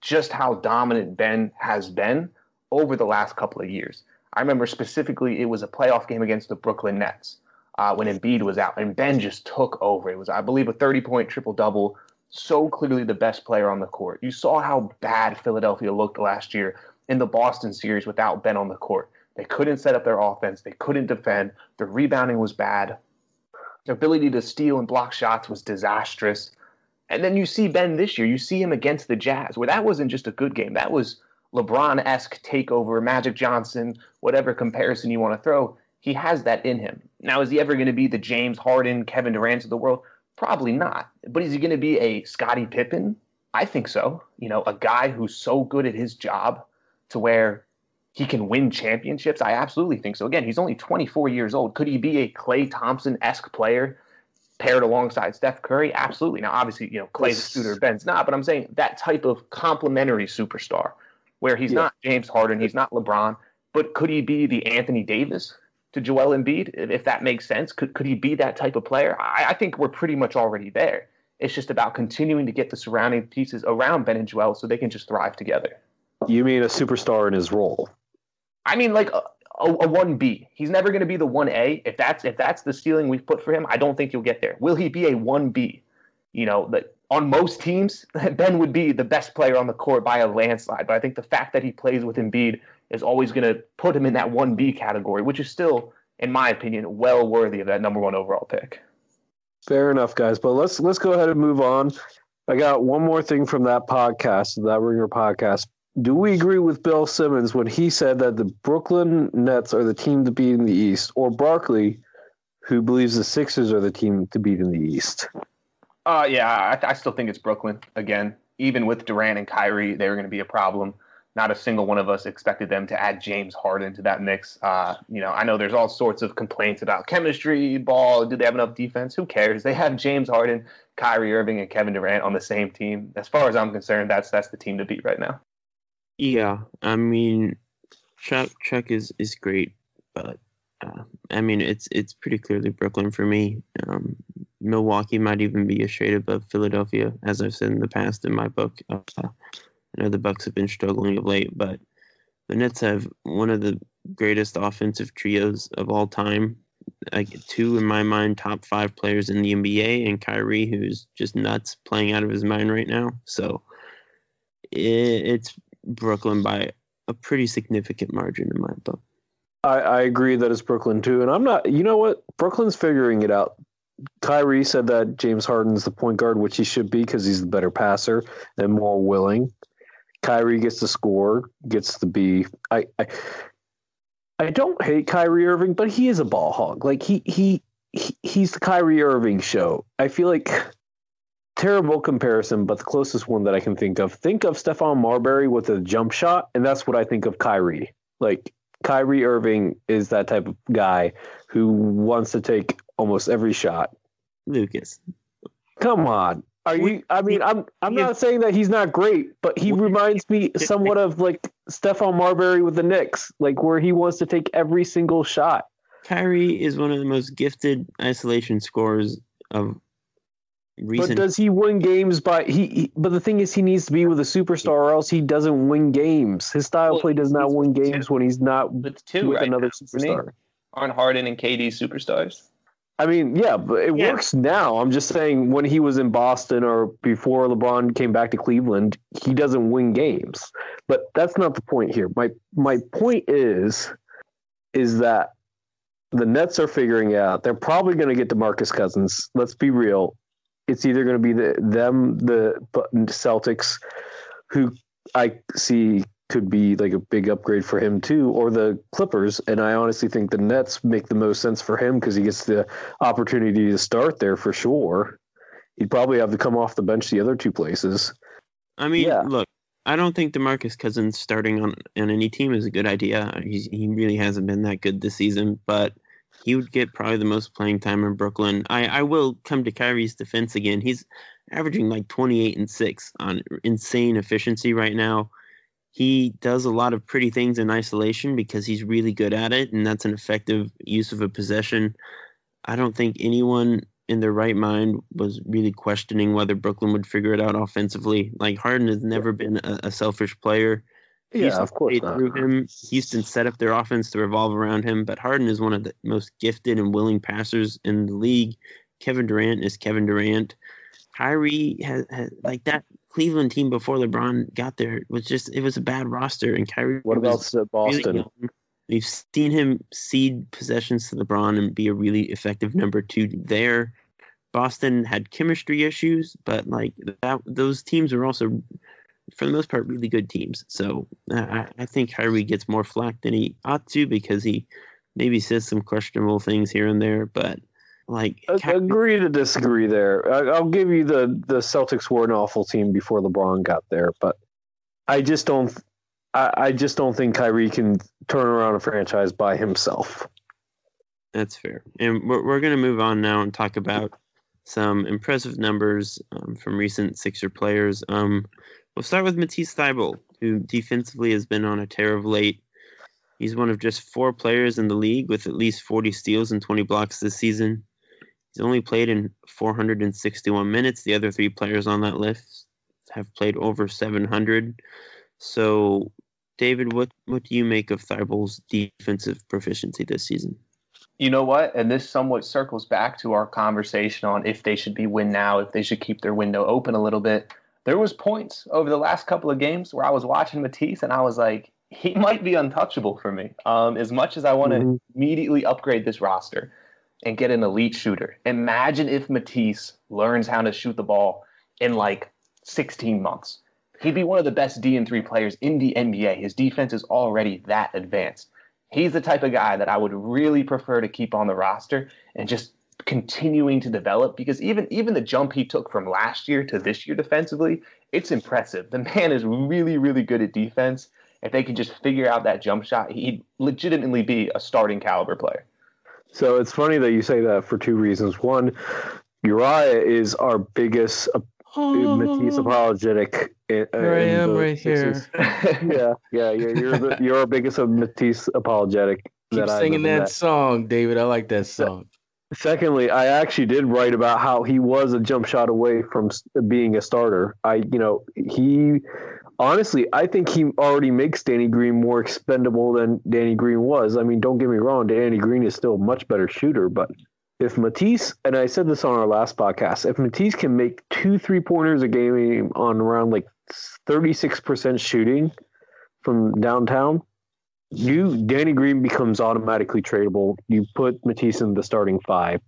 just how dominant Ben has been over the last couple of years. I remember specifically it was a playoff game against the Brooklyn Nets uh, when Embiid was out, and Ben just took over. It was, I believe, a 30 point triple double. So clearly the best player on the court. You saw how bad Philadelphia looked last year in the Boston series without Ben on the court. They couldn't set up their offense. They couldn't defend. Their rebounding was bad. Their ability to steal and block shots was disastrous. And then you see Ben this year. You see him against the Jazz, where that wasn't just a good game. That was LeBron esque takeover, Magic Johnson, whatever comparison you want to throw, he has that in him. Now, is he ever going to be the James Harden, Kevin Durant of the world? Probably not. But is he going to be a Scottie Pippen? I think so. You know, a guy who's so good at his job to where he can win championships. I absolutely think so. Again, he's only 24 years old. Could he be a Klay Thompson esque player paired alongside Steph Curry? Absolutely. Now, obviously, you know, Klay's a shooter, Ben's not, but I'm saying that type of complementary superstar where he's yeah. not James Harden, he's not LeBron, but could he be the Anthony Davis to Joel Embiid, if that makes sense? Could, could he be that type of player? I, I think we're pretty much already there. It's just about continuing to get the surrounding pieces around Ben and Joel so they can just thrive together. You mean a superstar in his role? I mean, like a, a, one B. He's never going to be the one A. If that's if that's the ceiling we've put for him, I don't think he'll get there. Will he be a one B? You know, that on most teams, *laughs* Ben would be the best player on the court by a landslide. But I think the fact that he plays with Embiid is always going to put him in that 1B category, which is still, in my opinion, well worthy of that number one overall pick. Fair enough, guys. But let's let's go ahead and move on. I got one more thing from that podcast, that Ringer podcast. Do we agree with Bill Simmons when he said that the Brooklyn Nets are the team to beat in the East, or Barkley, who believes the Sixers are the team to beat in the East? Uh, yeah, I, I still think it's Brooklyn again. Even with Durant and Kyrie, they're going to be a problem. not a single one of us expected them to add James Harden to that mix. Uh, you know, I know there's all sorts of complaints about chemistry, ball. Do they have enough defense? Who cares? They have James Harden, Kyrie Irving, and Kevin Durant on the same team. As far as I'm concerned, that's that's the team to beat right now. Yeah, I mean, Chuck Chuck is is great, but uh, I mean it's it's pretty clearly Brooklyn for me. Um, Milwaukee might even be a shade above Philadelphia, as I've said in the past in my book. Uh, I know the Bucks have been struggling of late, but the Nets have one of the greatest offensive trios of all time. Like two in my mind, top five players in the NBA, and Kyrie, who's just nuts, playing out of his mind right now. So it, it's Brooklyn by a pretty significant margin in my book. I, I agree that it's Brooklyn too, and I'm not. You know what? Brooklyn's figuring it out. Kyrie said that James Harden's the point guard, which he should be because he's the better passer and more willing. Kyrie gets the score, gets the B. I, I I don't hate Kyrie Irving, but he is a ball hog. Like he he, he he's the Kyrie Irving show. I feel like terrible comparison, but the closest one that I can think of. Think of Stephon Marbury with a jump shot, and that's what I think of Kyrie. Like Kyrie Irving is that type of guy who wants to take almost every shot. Lucas. Come on. Are you? I mean, I'm. I'm not saying that he's not great, but he reminds me somewhat of like Stephon Marbury with the Knicks, like where he wants to take every single shot. Kyrie is one of the most gifted isolation scorers of recent. But does he win games by he, he? But the thing is, he needs to be with a superstar, or else he doesn't win games. His style Well, play does not win games two. when he's not With two, with right another now, superstar. Aren't Harden and KD superstars? I mean, yeah, but it Yeah. works now. I'm just saying when he was in Boston or before LeBron came back to Cleveland, he doesn't win games. But that's not the point here. My my point is is that the Nets are figuring out they're probably going to get DeMarcus Cousins. Let's be real. It's either going to be the them the Celtics who I see could be like a big upgrade for him too, or the Clippers. And I honestly think the Nets make the most sense for him because he gets the opportunity to start there for sure. He'd probably have to come off the bench the other two places. I mean, Yeah. look, I don't think DeMarcus Cousins starting on on any team is a good idea. He's, he really hasn't been that good this season, but he would get probably the most playing time in Brooklyn. I, I will come to Kyrie's defense again. He's averaging like 28 and 6 on insane efficiency right now. He does a lot of pretty things in isolation because he's really good at it, and that's an effective use of a possession. I don't think anyone in their right mind was really questioning whether Brooklyn would figure it out offensively. Like Harden has never been a, a selfish player. Houston played through him. Houston set up their offense to revolve around him, but Harden is one of the most gifted and willing passers in the league. Kevin Durant is Kevin Durant. Kyrie has, has like that Cleveland team before LeBron got there was just it was a bad roster, and Kyrie. What about uh, really Boston? We've seen him cede possessions to LeBron and be a really effective number two there. Boston had chemistry issues, but like that, those teams are also, for the most part, really good teams. So I, I think Kyrie gets more flack than he ought to because he maybe says some questionable things here and there. But like, Kyrie- Agree to disagree there. I, I'll give you the the Celtics were an awful team before LeBron got there, but I just don't. I, I just don't think Kyrie can turn around a franchise by himself. That's fair. And we're, we're going to move on now and talk about some impressive numbers um, from recent Sixer players. Um, we'll start with Matisse Thybulle, who defensively has been on a tear of late. He's one of just four players in the league with at least 40 steals and 20 blocks this season. He's only played in 461 minutes. The other three players on that list have played over 700. So, David, what, what do you make of Thybulle's defensive proficiency this season? You know what? And this somewhat circles back to our conversation on if they should be win now, if they should keep their window open a little bit. There was points over the last couple of games where I was watching Matisse and I was like, he *laughs* might be untouchable for me. Um, as much as I want to Mhm. immediately upgrade this roster and get an elite shooter, imagine if Matisse learns how to shoot the ball in like 16 months. He'd be one of the best D and three players in the NBA. His defense is already that advanced. He's the type of guy that I would really prefer to keep on the roster and just continuing to develop because even even the jump he took from last year to this year defensively, it's impressive. The man is really really good at defense if they could just figure out that jump shot, he'd legitimately be a starting caliber player. So it's funny that you say that for two reasons. One, Uriah is our biggest uh, Matisse apologetic. In, uh, Here I am, right here. *laughs* yeah, yeah, you're you're, the, you're our biggest Matisse apologetic. Keep that singing I've that song, David. I like that song. Secondly, I actually did write about how he was a jump shot away from being a starter. I, you know, he honestly, I think he already makes Danny Green more expendable than Danny Green was. I mean, don't get me wrong, Danny Green is still a much better shooter, but if Matisse, and I said this on our last podcast, if Matisse can make two three pointers a game on around like 36% shooting from downtown, you Danny Green becomes automatically tradable. You put Matisse in the starting five.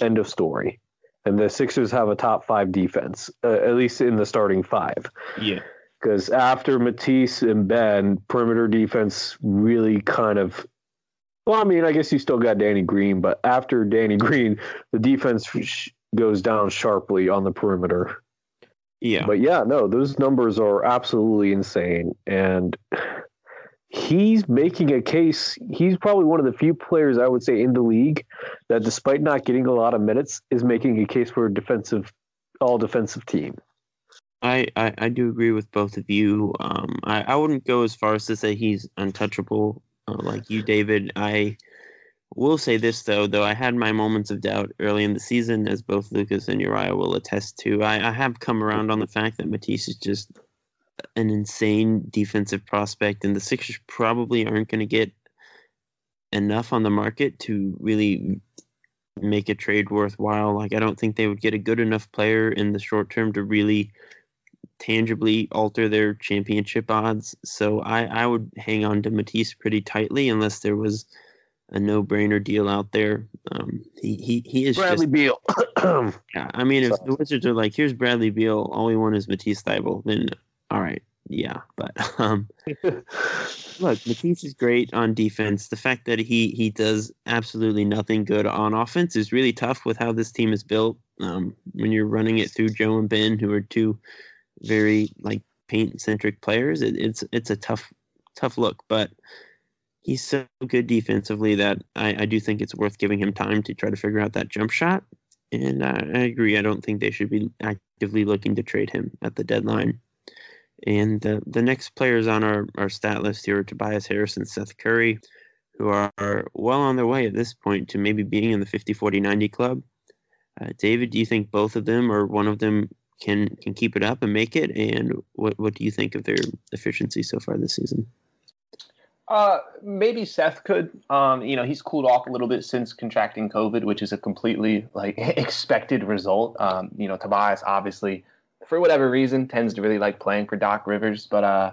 End of story. And the Sixers have a top five defense, uh, at least in the starting five. Yeah. Because after Matisse and Ben, perimeter defense really kind of. Well, I mean, I guess you still got Danny Green, but after Danny *laughs* Green, the defense sh- goes down sharply on the perimeter. Yeah. But yeah, no, those numbers are absolutely insane. And he's making a case. He's probably one of the few players I would say in the league that, despite not getting a lot of minutes, is making a case for a defensive, all defensive team. I, I, I do agree with both of you. Um, I, I wouldn't go as far as to say he's untouchable uh, like you, David. I will say this though, though I had my moments of doubt early in the season, as both Lucas and Uriah will attest to. I, I have come around on the fact that Matisse is just an insane defensive prospect, and the Sixers probably aren't going to get enough on the market to really make a trade worthwhile. Like I don't think they would get a good enough player in the short term to really tangibly alter their championship odds. So I, I would hang on to Matisse pretty tightly unless there was a no brainer deal out there. Um, he, he, he is Bradley just, Beal. *clears throat* yeah, I mean, if Sorry. the Wizards are like, here's Bradley Beal, all we want is Matisse Thybulle, then all right, yeah. But *laughs* um, *laughs* look, Matisse is great on defense. The fact that he he does absolutely nothing good on offense is really tough with how this team is built. Um, when you're running it through Joe and Ben, who are two very like paint centric players, it, it's it's a tough tough look. But he's so good defensively that I, I do think it's worth giving him time to try to figure out that jump shot. And uh, I agree. I don't think they should be actively looking to trade him at the deadline. And uh, the next players on our, our stat list here are Tobias Harris and Seth Curry, who are, are well on their way at this point to maybe being in the 50 40 90 club. Uh, David, do you think both of them or one of them can can keep it up and make it? And what, what do you think of their efficiency so far this season? Uh, maybe Seth could. Um, you know, he's cooled off a little bit since contracting COVID, which is a completely like *laughs* expected result. Um, you know, Tobias obviously, for whatever reason, tends to really like playing for Doc Rivers. But uh,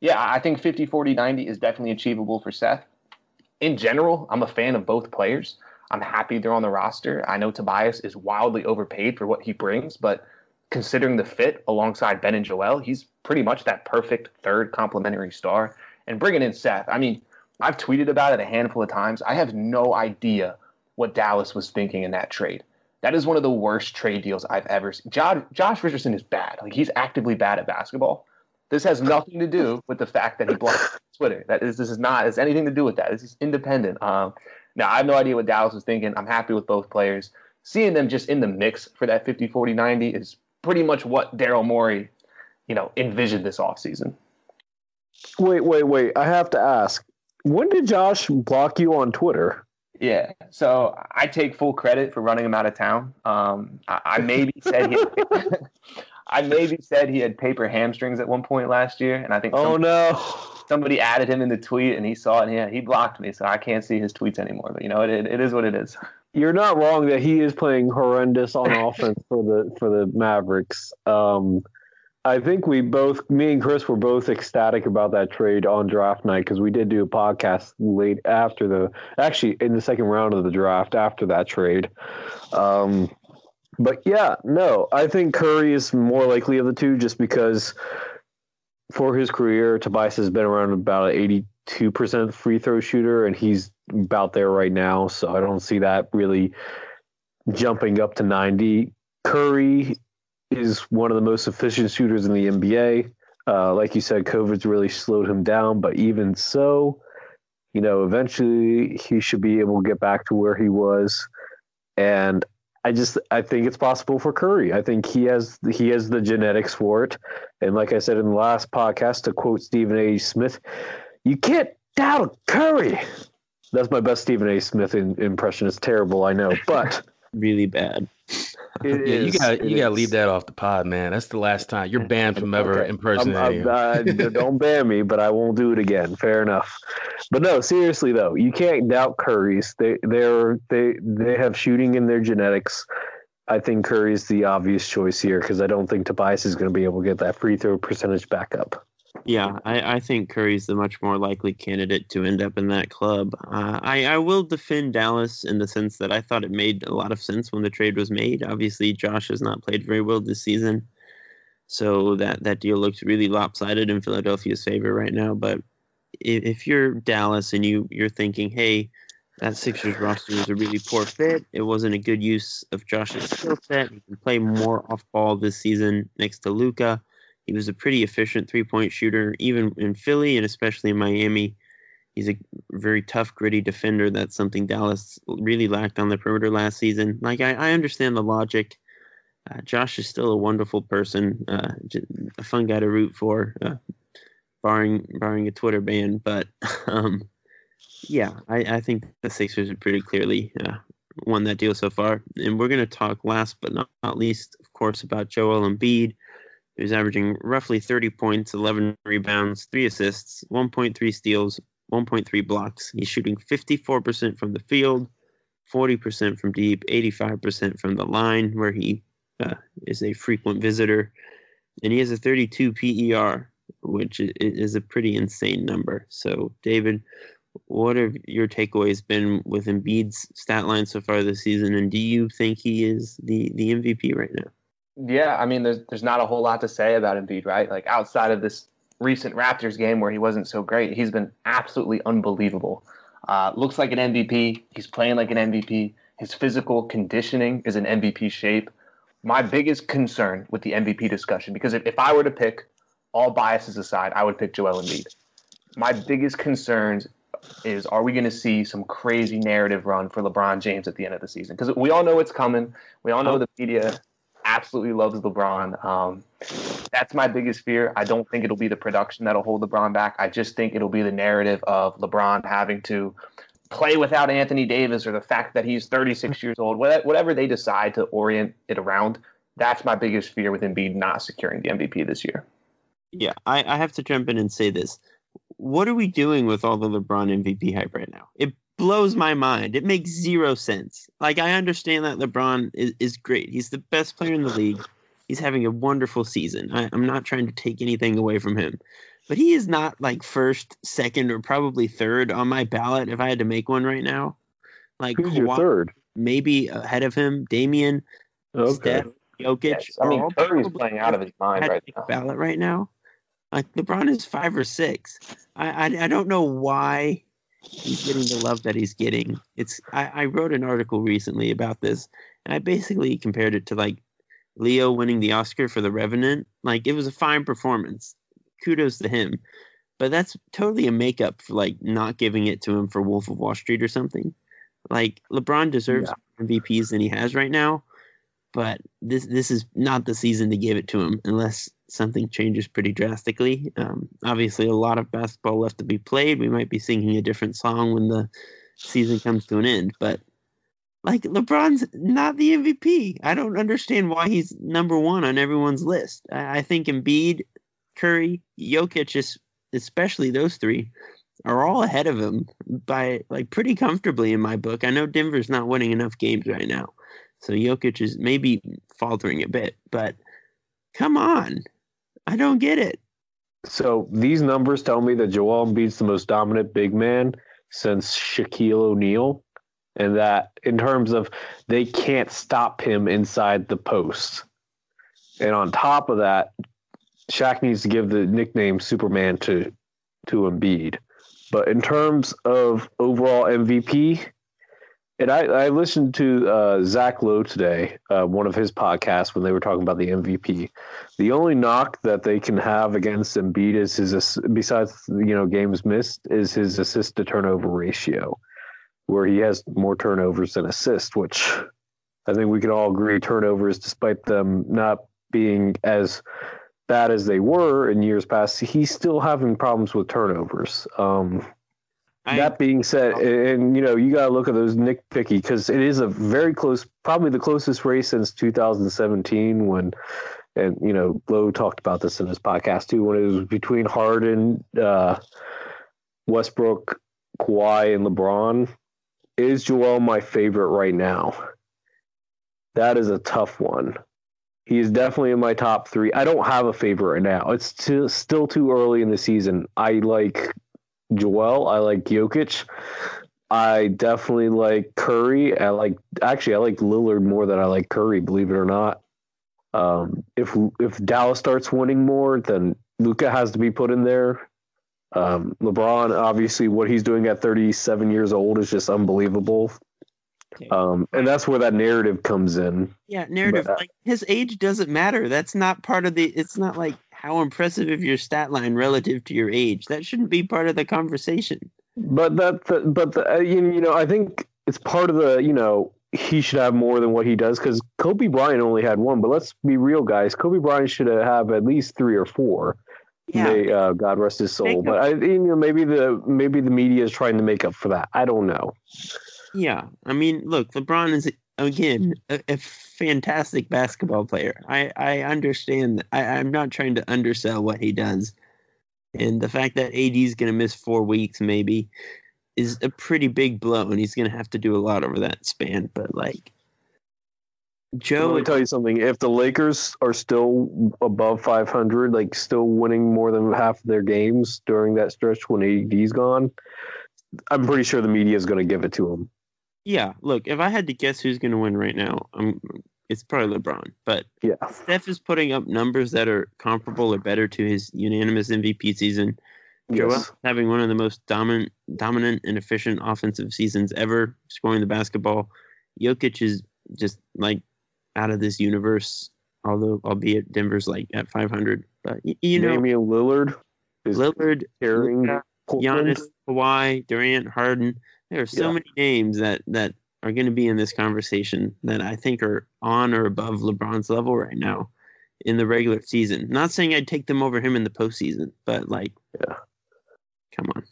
yeah, I think 50, 40, 90 is definitely achievable for Seth. In general, I'm a fan of both players. I'm happy they're on the roster. I know Tobias is wildly overpaid for what he brings, but considering the fit alongside Ben and Joel, he's pretty much that perfect third complementary star and bringing in Seth. I mean, I've tweeted about it a handful of times. I have no idea what Dallas was thinking in that trade. That is one of the worst trade deals I've ever seen. Josh, Josh Richardson is bad. Like he's actively bad at basketball. This has nothing to do with the fact that he blocked *laughs* Twitter. That is, this is not has anything to do with that. This is independent. Um, now I have no idea what Dallas was thinking. I'm happy with both players. Seeing them just in the mix for that 50, 40, 90 is pretty much what Daryl Morey, you know, envisioned this offseason. Wait, wait, wait. I have to ask. When did Josh block you on Twitter? Yeah, so I take full credit for running him out of town. Um, I, I maybe said he, had, *laughs* I maybe said he had paper hamstrings at one point last year, and I think Oh no. somebody added him in the tweet, and he saw it, and yeah, he blocked me, so I can't see his tweets anymore. But you know, it, it, it is what it is. You're not wrong that he is playing horrendous on *laughs* offense for the for the Mavericks. Um, I think we both, me and Chris, were both ecstatic about that trade on draft night because we did do a podcast late after the, actually in the second round of the draft after that trade. Um, but yeah, no, I think Curry is more likely of the two just because for his career, Tobias has been around about an 82% free throw shooter, and he's about there right now. So I don't see that really jumping up to 90. Curry is one of the most efficient shooters in the NBA. Uh, like you said, COVID's really slowed him down, but even so, you know, eventually he should be able to get back to where he was. And I just I think it's possible for Curry. I think he has he has the genetics for it. And like I said in the last podcast, to quote Stephen A. Smith, you can't doubt Curry. That's my best Stephen A. Smith in, impression. It's terrible, I know, but *laughs* really bad. *laughs* yeah, is, you got you got to leave that off the pod, man. That's the last time you're banned from ever okay. *laughs* impersonating. I'm, I'm, *laughs* don't ban me, but I won't do it again. Fair enough. But no, seriously though, you can't doubt Curry's. They they're they they have shooting in their genetics. I think Curry's the obvious choice here because I don't think Tobias is going to be able to get that free throw percentage back up. Yeah, I, I think Curry's the much more likely candidate to end up in that club. Uh, I, I will defend Dallas in the sense that I thought it made a lot of sense when the trade was made. Obviously, Josh has not played very well this season, so that, that deal looks really lopsided in Philadelphia's favor right now. But if, if you're Dallas and you, you're thinking, hey, that Sixers roster was a really poor fit. It wasn't a good use of Josh's skill set. He can play more off ball this season next to Luka he was a pretty efficient three point shooter, even in Philly and especially in Miami. He's a very tough, gritty defender. That's something Dallas really lacked on the perimeter last season. Like, I, I understand the logic. Uh, Josh is still a wonderful person, uh, a fun guy to root for, uh, barring barring a Twitter ban. But *laughs* um, yeah, I, I, think the Sixers have pretty clearly uh, won that deal so far. And we're going to talk last but not, not least, of course, about Joel Embiid who's averaging roughly 30 points, 11 rebounds, 3 assists, 1.3 steals, 1.3 blocks. He's shooting 54% from the field, 40% from deep, 85% from the line, where he uh, is a frequent visitor. And he has a 32 PER, which is a pretty insane number. So, David, what have your takeaways been with Embiid's stat line so far this season? And do you think he is the, the MVP right now? Yeah, I mean, there's there's not a whole lot to say about Embiid, right? Like outside of this recent Raptors game where he wasn't so great, he's been absolutely unbelievable. Uh, looks like an MVP. He's playing like an MVP. His physical conditioning is an MVP shape. My biggest concern with the MVP discussion, because if, if I were to pick, all biases aside, I would pick Joel Embiid. My biggest concerns is are we going to see some crazy narrative run for LeBron James at the end of the season? Because we all know it's coming. We all know the media absolutely loves LeBron. Um, that's my biggest fear. I don't think it'll be the production that'll hold LeBron back. I just think it'll be the narrative of LeBron having to play without Anthony Davis or the fact that he's 36 years old. Whatever they decide to orient it around, that's my biggest fear with Embiid not securing the MVP this year. Yeah, I, I have to jump in and say this. What are we doing with all the LeBron MVP hype right now? It blows my mind. It makes zero sense. Like I understand that LeBron is, is great. He's the best player in the league. He's having a wonderful season. I, I'm not trying to take anything away from him. But he is not like first, second, or probably third on my ballot if I had to make one right now. Like who's Kawhi, your third? Maybe ahead of him, Damian, okay. Steph, Jokic. Yes. I mean, Curry's playing out of his mind right now. Ballot right now. Like LeBron is five or six. I, I I don't know why he's getting the love that he's getting. It's I, I wrote an article recently about this, and I basically compared it to like Leo winning the Oscar for The Revenant. Like it was a fine performance. Kudos to him. But that's totally a makeup for like not giving it to him for Wolf of Wall Street or something. Like LeBron deserves yeah. MVPs than he has right now, but this this is not the season to give it to him unless something changes pretty drastically. Um, obviously, a lot of basketball left to be played. We might be singing a different song when the season comes to an end, but like LeBron's not the MVP. I don't understand why he's number one on everyone's list. I, I think Embiid, Curry, Jokic, especially those three, are all ahead of him by like pretty comfortably in my book. I know Denver's not winning enough games right now, so Jokic is maybe faltering a bit, but come on, I don't get it. So these numbers tell me that Joel Embiid's the most dominant big man since Shaquille O'Neal, and that in terms of they can't stop him inside the post. And on top of that, Shaq needs to give the nickname Superman to to Embiid. But in terms of overall MVP, And I, I listened to uh, Zach Lowe today, uh, one of his podcasts, when they were talking about the MVP. The only knock that they can have against Embiid is his, besides you know games missed, is his assist to turnover ratio, where he has more turnovers than assists. Which I think we can all agree turnovers, despite them not being as bad as they were in years past, he's still having problems with turnovers. Um, that being said, and you know, you got to look at those nitpicky because it is a very close, probably the closest race since 2017 when, and you know, Lowe talked about this in his podcast too, when it was between Harden, uh, Westbrook, Kawhi, and LeBron. Is Joel my favorite right now? That is a tough one. He is definitely in my top three. I don't have a favorite right now. It's still still too early in the season. I like Joel. I like Jokic. I definitely like Curry. I like actually I like Lillard more than I like Curry, believe it or not. Um, if if Dallas starts winning more, then Luka has to be put in there. Um, LeBron, obviously, what he's doing at 37 years old is just unbelievable. Um, and that's where that narrative comes in. Yeah, narrative. But, uh, like his age doesn't matter. That's not part of the. It's not like how impressive of your stat line relative to your age. That shouldn't be part of the conversation. But that, but the, uh, you know, I think it's part of the, you know, he should have more than what he does because Kobe Bryant only had one. But let's be real, guys. Kobe Bryant should have at least three or four. Yeah. May, uh, God rest his soul. But I, you know, maybe the maybe the media is trying to make up for that. I don't know. Yeah, I mean, look, LeBron is again a, a, fantastic basketball player. I I understand. I, I'm not trying to undersell what he does, and the fact that AD is going to miss four weeks maybe is a pretty big blow, and he's going to have to do a lot over that span. But like. Joe, let me tell you something. If the Lakers are still above 500, like still winning more than half of their games during that stretch when AD's gone, I'm pretty sure the media is going to give it to them. Yeah, look, if I had to guess who's going to win right now, I'm, it's probably LeBron. But yeah, Steph is putting up numbers that are comparable or better to his unanimous MVP season. Yes. Joel having one of the most dominant, dominant and efficient offensive seasons ever, scoring the basketball. Jokic is just like out of this universe. Although, albeit Denver's like at 500, but you, you know, Damian Lillard, Lillard, carrying Giannis, Kawhi, Durant, Harden there are so yeah. many names that that are going to be in this conversation that I think are on or above LeBron's level right now in the regular season. Not saying I'd take them over him in the postseason, but like, yeah, come on.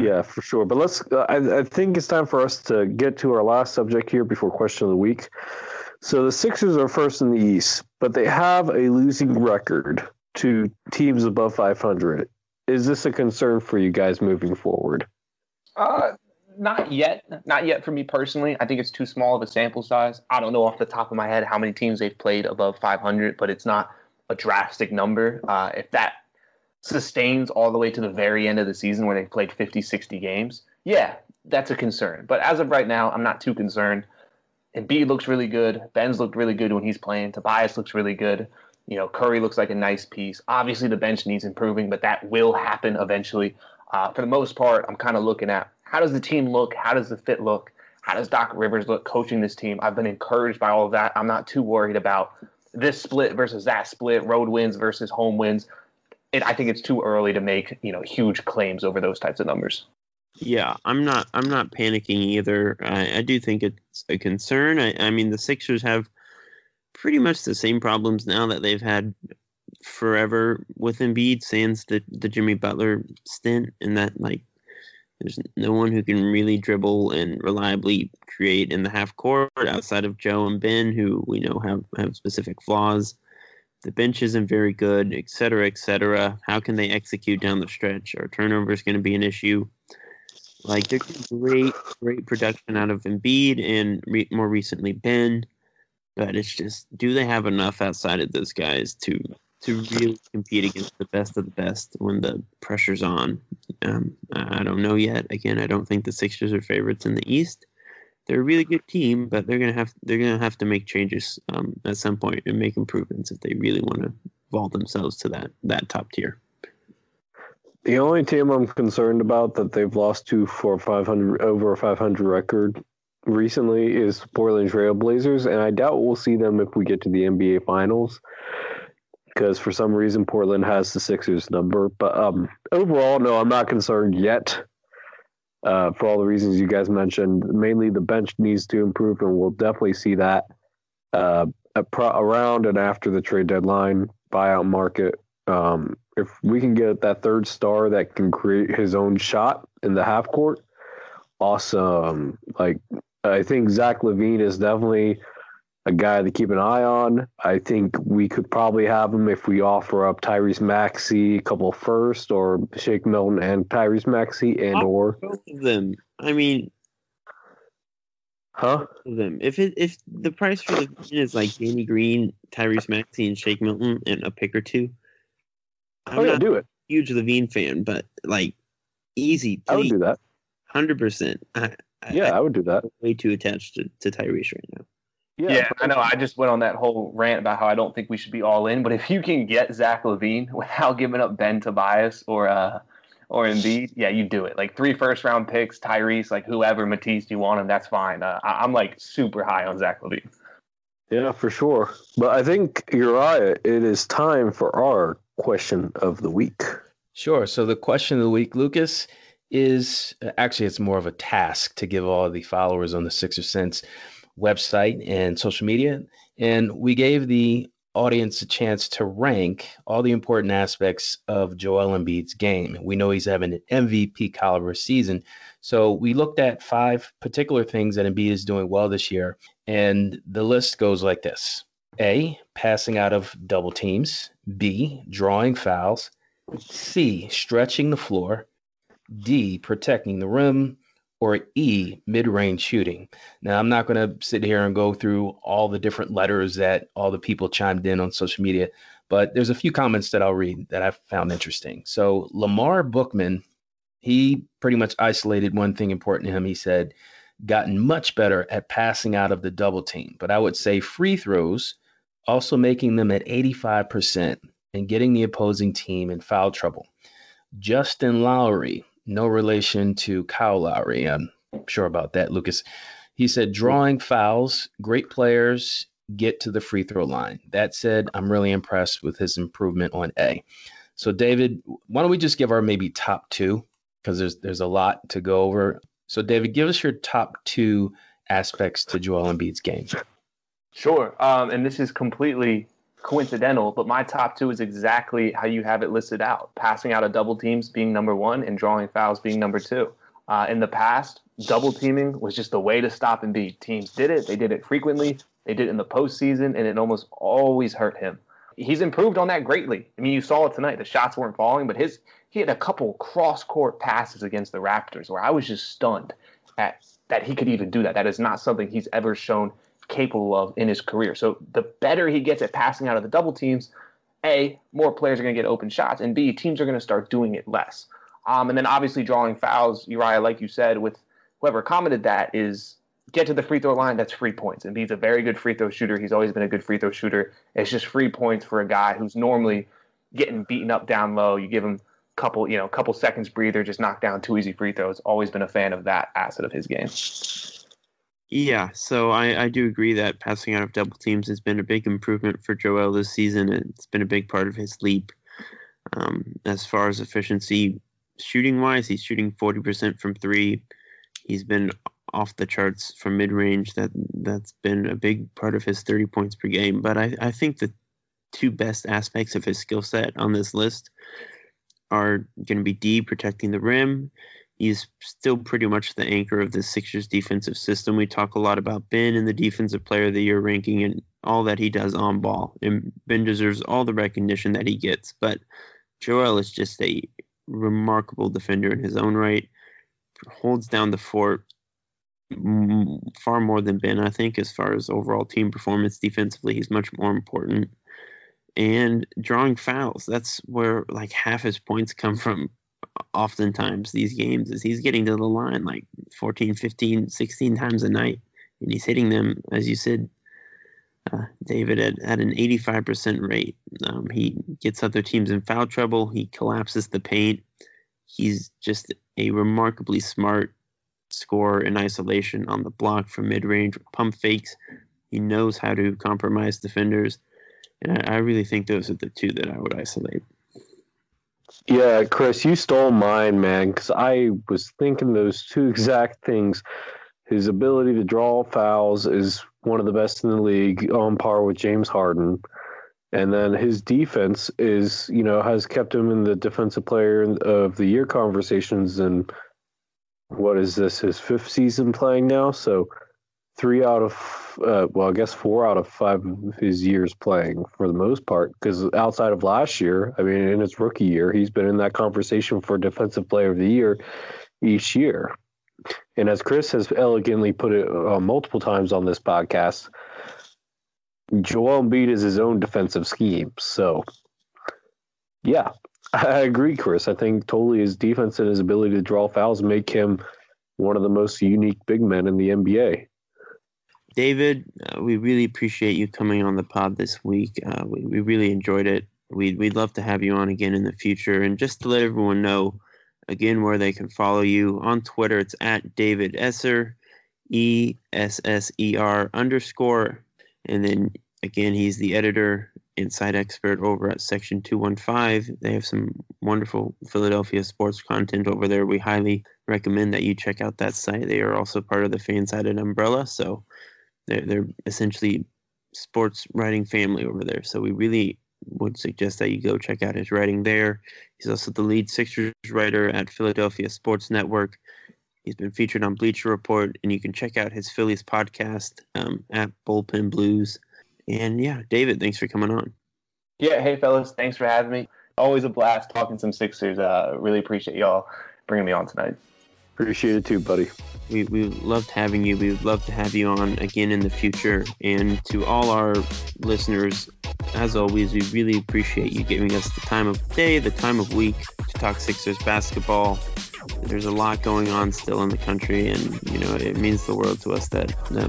Yeah, for sure. But let's. Uh, I, I think it's time for us to get to our last subject here before question of the week. So the Sixers are first in the East, but they have a losing record to teams above 500. Is this a concern for you guys moving forward? Uh, not yet. Not yet for me personally. I think it's too small of a sample size. I don't know off the top of my head how many teams they've played above 500, but it's not a drastic number. Uh, if that sustains all the way to the very end of the season where they've played 50, 60 games, yeah, that's a concern. But as of right now, I'm not too concerned. Embiid looks really good. Ben's looked really good when he's playing. Tobias looks really good. You know, Curry looks like a nice piece. Obviously, the bench needs improving, but that will happen eventually. Uh, for the most part, I'm kind of looking at how does the team look? How does the fit look? How does Doc Rivers look coaching this team? I've been encouraged by all of that. I'm not too worried about this split versus that split, road wins versus home wins. It, I think it's too early to make you know huge claims over those types of numbers. Yeah, I'm not. I'm not panicking either. I, I do think it's a concern. I, I mean, the Sixers have pretty much the same problems now that they've had forever with Embiid, sans the the Jimmy Butler stint, and that like there's no one who can really dribble and reliably create in the half court outside of Joe and Ben, who we know have, have specific flaws. The bench isn't very good, et cetera, et cetera. How can they execute down the stretch? Are turnovers going to be an issue? Like, there's great, great production out of Embiid and re- more recently Ben, but it's just, do they have enough outside of those guys to to really compete against the best of the best when the pressure's on. Um, I don't know yet. Again, I don't think the Sixers are favorites in the East. They're a really good team, but they're gonna have they're gonna have to make changes um, at some point and make improvements if they really want to vault themselves to that that top tier. The only team I'm concerned about that they've lost to for 500 over a 500 record recently is Portland Trailblazers, and I doubt we'll see them if we get to the NBA Finals because for some reason Portland has the Sixers number. But um, overall, no, I'm not concerned yet. Uh, for all the reasons you guys mentioned, mainly the bench needs to improve, and we'll definitely see that uh, pro- around and after the trade deadline buyout market. Um, if we can get that third star that can create his own shot in the half court, awesome. Like I think Zach LaVine is definitely a guy to keep an eye on. I think we could probably have him if we offer up Tyrese Maxey, a couple first, or Shake Milton and Tyrese Maxey, and or both of them. I mean, huh? Of them. If it if the price for the is like Danny Green, Tyrese Maxey, and Shake Milton, and a pick or two, I'm oh yeah, do it. Huge LaVine fan, but like easy. I would do that. Hundred percent. Yeah, I, I, would do that. Way too attached to, to Tyrese right now. Yeah, yeah I know. I just went on that whole rant about how I don't think we should be all in. But if you can get Zach LaVine *laughs* without giving up Ben Tobias or uh or Embiid, yeah, you do it. Like three first round picks, Tyrese, like whoever Matisse you want him, that's fine. Uh, I'm like super high on Zach LaVine. Yeah, for sure. But I think you're. It is time for our question of the week. Sure. So the question of the week, Lucas, is actually it's more of a task to give all the followers on the Sixer Sense website and social media. And we gave the audience a chance to rank all the important aspects of Joel Embiid's game. We know he's having an MVP caliber season. So we looked at five particular things that Embiid is doing well this year. And the list goes like this A, passing out of double teams. B, drawing fouls. C, stretching the floor. D, protecting the rim or E, mid range shooting. Now, I'm not going to sit here and go through all the different letters that all the people chimed in on social media, but there's a few comments that I'll read that I found interesting. So, Lamar Bookman, he pretty much isolated one thing important to him. He said, gotten much better at passing out of the double team, but I would say free throws, also making them at 85% and getting the opposing team in foul trouble. Justin Lowry, no relation to Kyle Lowry. I'm sure about that, Lucas. He said, drawing fouls, great players get to the free throw line. That said, I'm really impressed with his improvement on A. So, David, why don't we just give our maybe top two? Because there's there's a lot to go over. So, David, give us your top two aspects to Joel Embiid's game. Sure. Um, and this is completely coincidental, but my top two is exactly how you have it listed out passing out of double teams being number one and drawing fouls being number two. Uh, in the past, double teaming was just the way to stop Embiid. Teams did it, they did it frequently, they did it in the postseason, and it almost always hurt him. He's improved on that greatly. I mean, you saw it tonight. The shots weren't falling, but his he had a couple cross court passes against the Raptors where I was just stunned at that he could even do that. That is not something he's ever shown capable of in his career. So the better he gets at passing out of the double teams, A, more players are going to get open shots, and B, teams are going to start doing it less. Um, and then obviously drawing fouls, Uriah, like you said, with whoever commented that, is get to the free throw line, that's free points. And he's a very good free throw shooter. He's always been a good free throw shooter. It's just free points for a guy who's normally getting beaten up down low. You give him a couple, you know, couple seconds breather, just knock down two easy free throws. Always been a fan of that asset of his game. Yeah, so I, I do agree that passing out of double teams has been a big improvement for Joel this season. It's been a big part of his leap. Um, as far as efficiency, shooting wise, he's shooting 40% from three. He's been off the charts from mid range. That that's been a big part of his 30 points per game. But I, I think the two best aspects of his skill set on this list are going to be D protecting the rim he's still pretty much the anchor of the Sixers defensive system. We talk a lot about Ben and the defensive player of the year ranking and all that he does on ball. And Ben deserves all the recognition that he gets. But Joel is just a remarkable defender in his own right, holds down the fort far more than Ben, I think, as far as overall team performance defensively. He's much more important. And drawing fouls, that's where like half his points come from oftentimes these games is he's getting to the line like 14 15 16 times a night and he's hitting them as you said uh, david at, at an 85% rate um, he gets other teams in foul trouble he collapses the paint he's just a remarkably smart score in isolation on the block from mid range, pump fakes. He knows how to compromise defenders. And I, I really think those are the two that I would isolate. Yeah, Chris, you stole mine, man, because I was thinking those two *laughs* exact things. His ability to draw fouls is one of the best in the league, on par with James Harden. And then his defense is, you know, has kept him in the defensive player of the year conversations. And what is this, his fifth season playing now? So three out of, uh, well, I guess four out of five of his years playing for the most part. Because outside of last year, I mean, in his rookie year, he's been in that conversation for defensive player of the year each year. And as Chris has elegantly put it uh, multiple times on this podcast, Joel Embiid is his own defensive scheme. So, yeah, *laughs* I agree, Chris. I think totally his defense and his ability to draw fouls make him one of the most unique big men in the NBA. David, uh, we really appreciate you coming on the pod this week. Uh, we, we really enjoyed it. We'd, we'd love to have you on again in the future. And just to let everyone know, again, where they can follow you on Twitter, it's at David Esser, E S S E R underscore. And then again, he's the editor and site expert over at Section 215. They have some wonderful Philadelphia sports content over there. We highly recommend that you check out that site. They are also part of the Fansided umbrella. So they're, they're essentially sports writing family over there. So we really would suggest that you go check out his writing there. He's also the lead Sixers writer at Philadelphia Sports Network. He's been featured on Bleacher Report, and you can check out his Phillies podcast um, at Bullpen Blues. And yeah, David, thanks for coming on. Yeah, hey fellas, thanks for having me. Always a blast talking some Sixers. Uh, really appreciate y'all bringing me on tonight. Appreciate it too, buddy. We, we loved having you. We would love to have you on again in the future. And to all our listeners, as always, we really appreciate you giving us the time of day, the time of week to talk Sixers basketball. There's a lot going on still in the country, and you know it means the world to us that that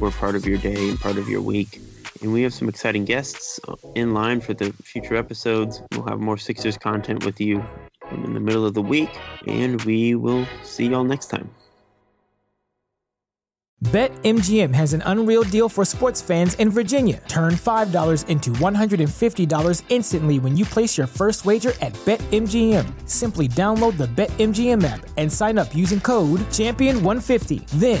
we're part of your day and part of your week. And we have some exciting guests in line for the future episodes. We'll have more Sixers content with you in the middle of the week, and we will see y'all next time. BetMGM has an unreal deal for sports fans in Virginia. Turn $5 into $150 instantly when you place your first wager at BetMGM. Simply download the BetMGM app and sign up using code Champion150. Then,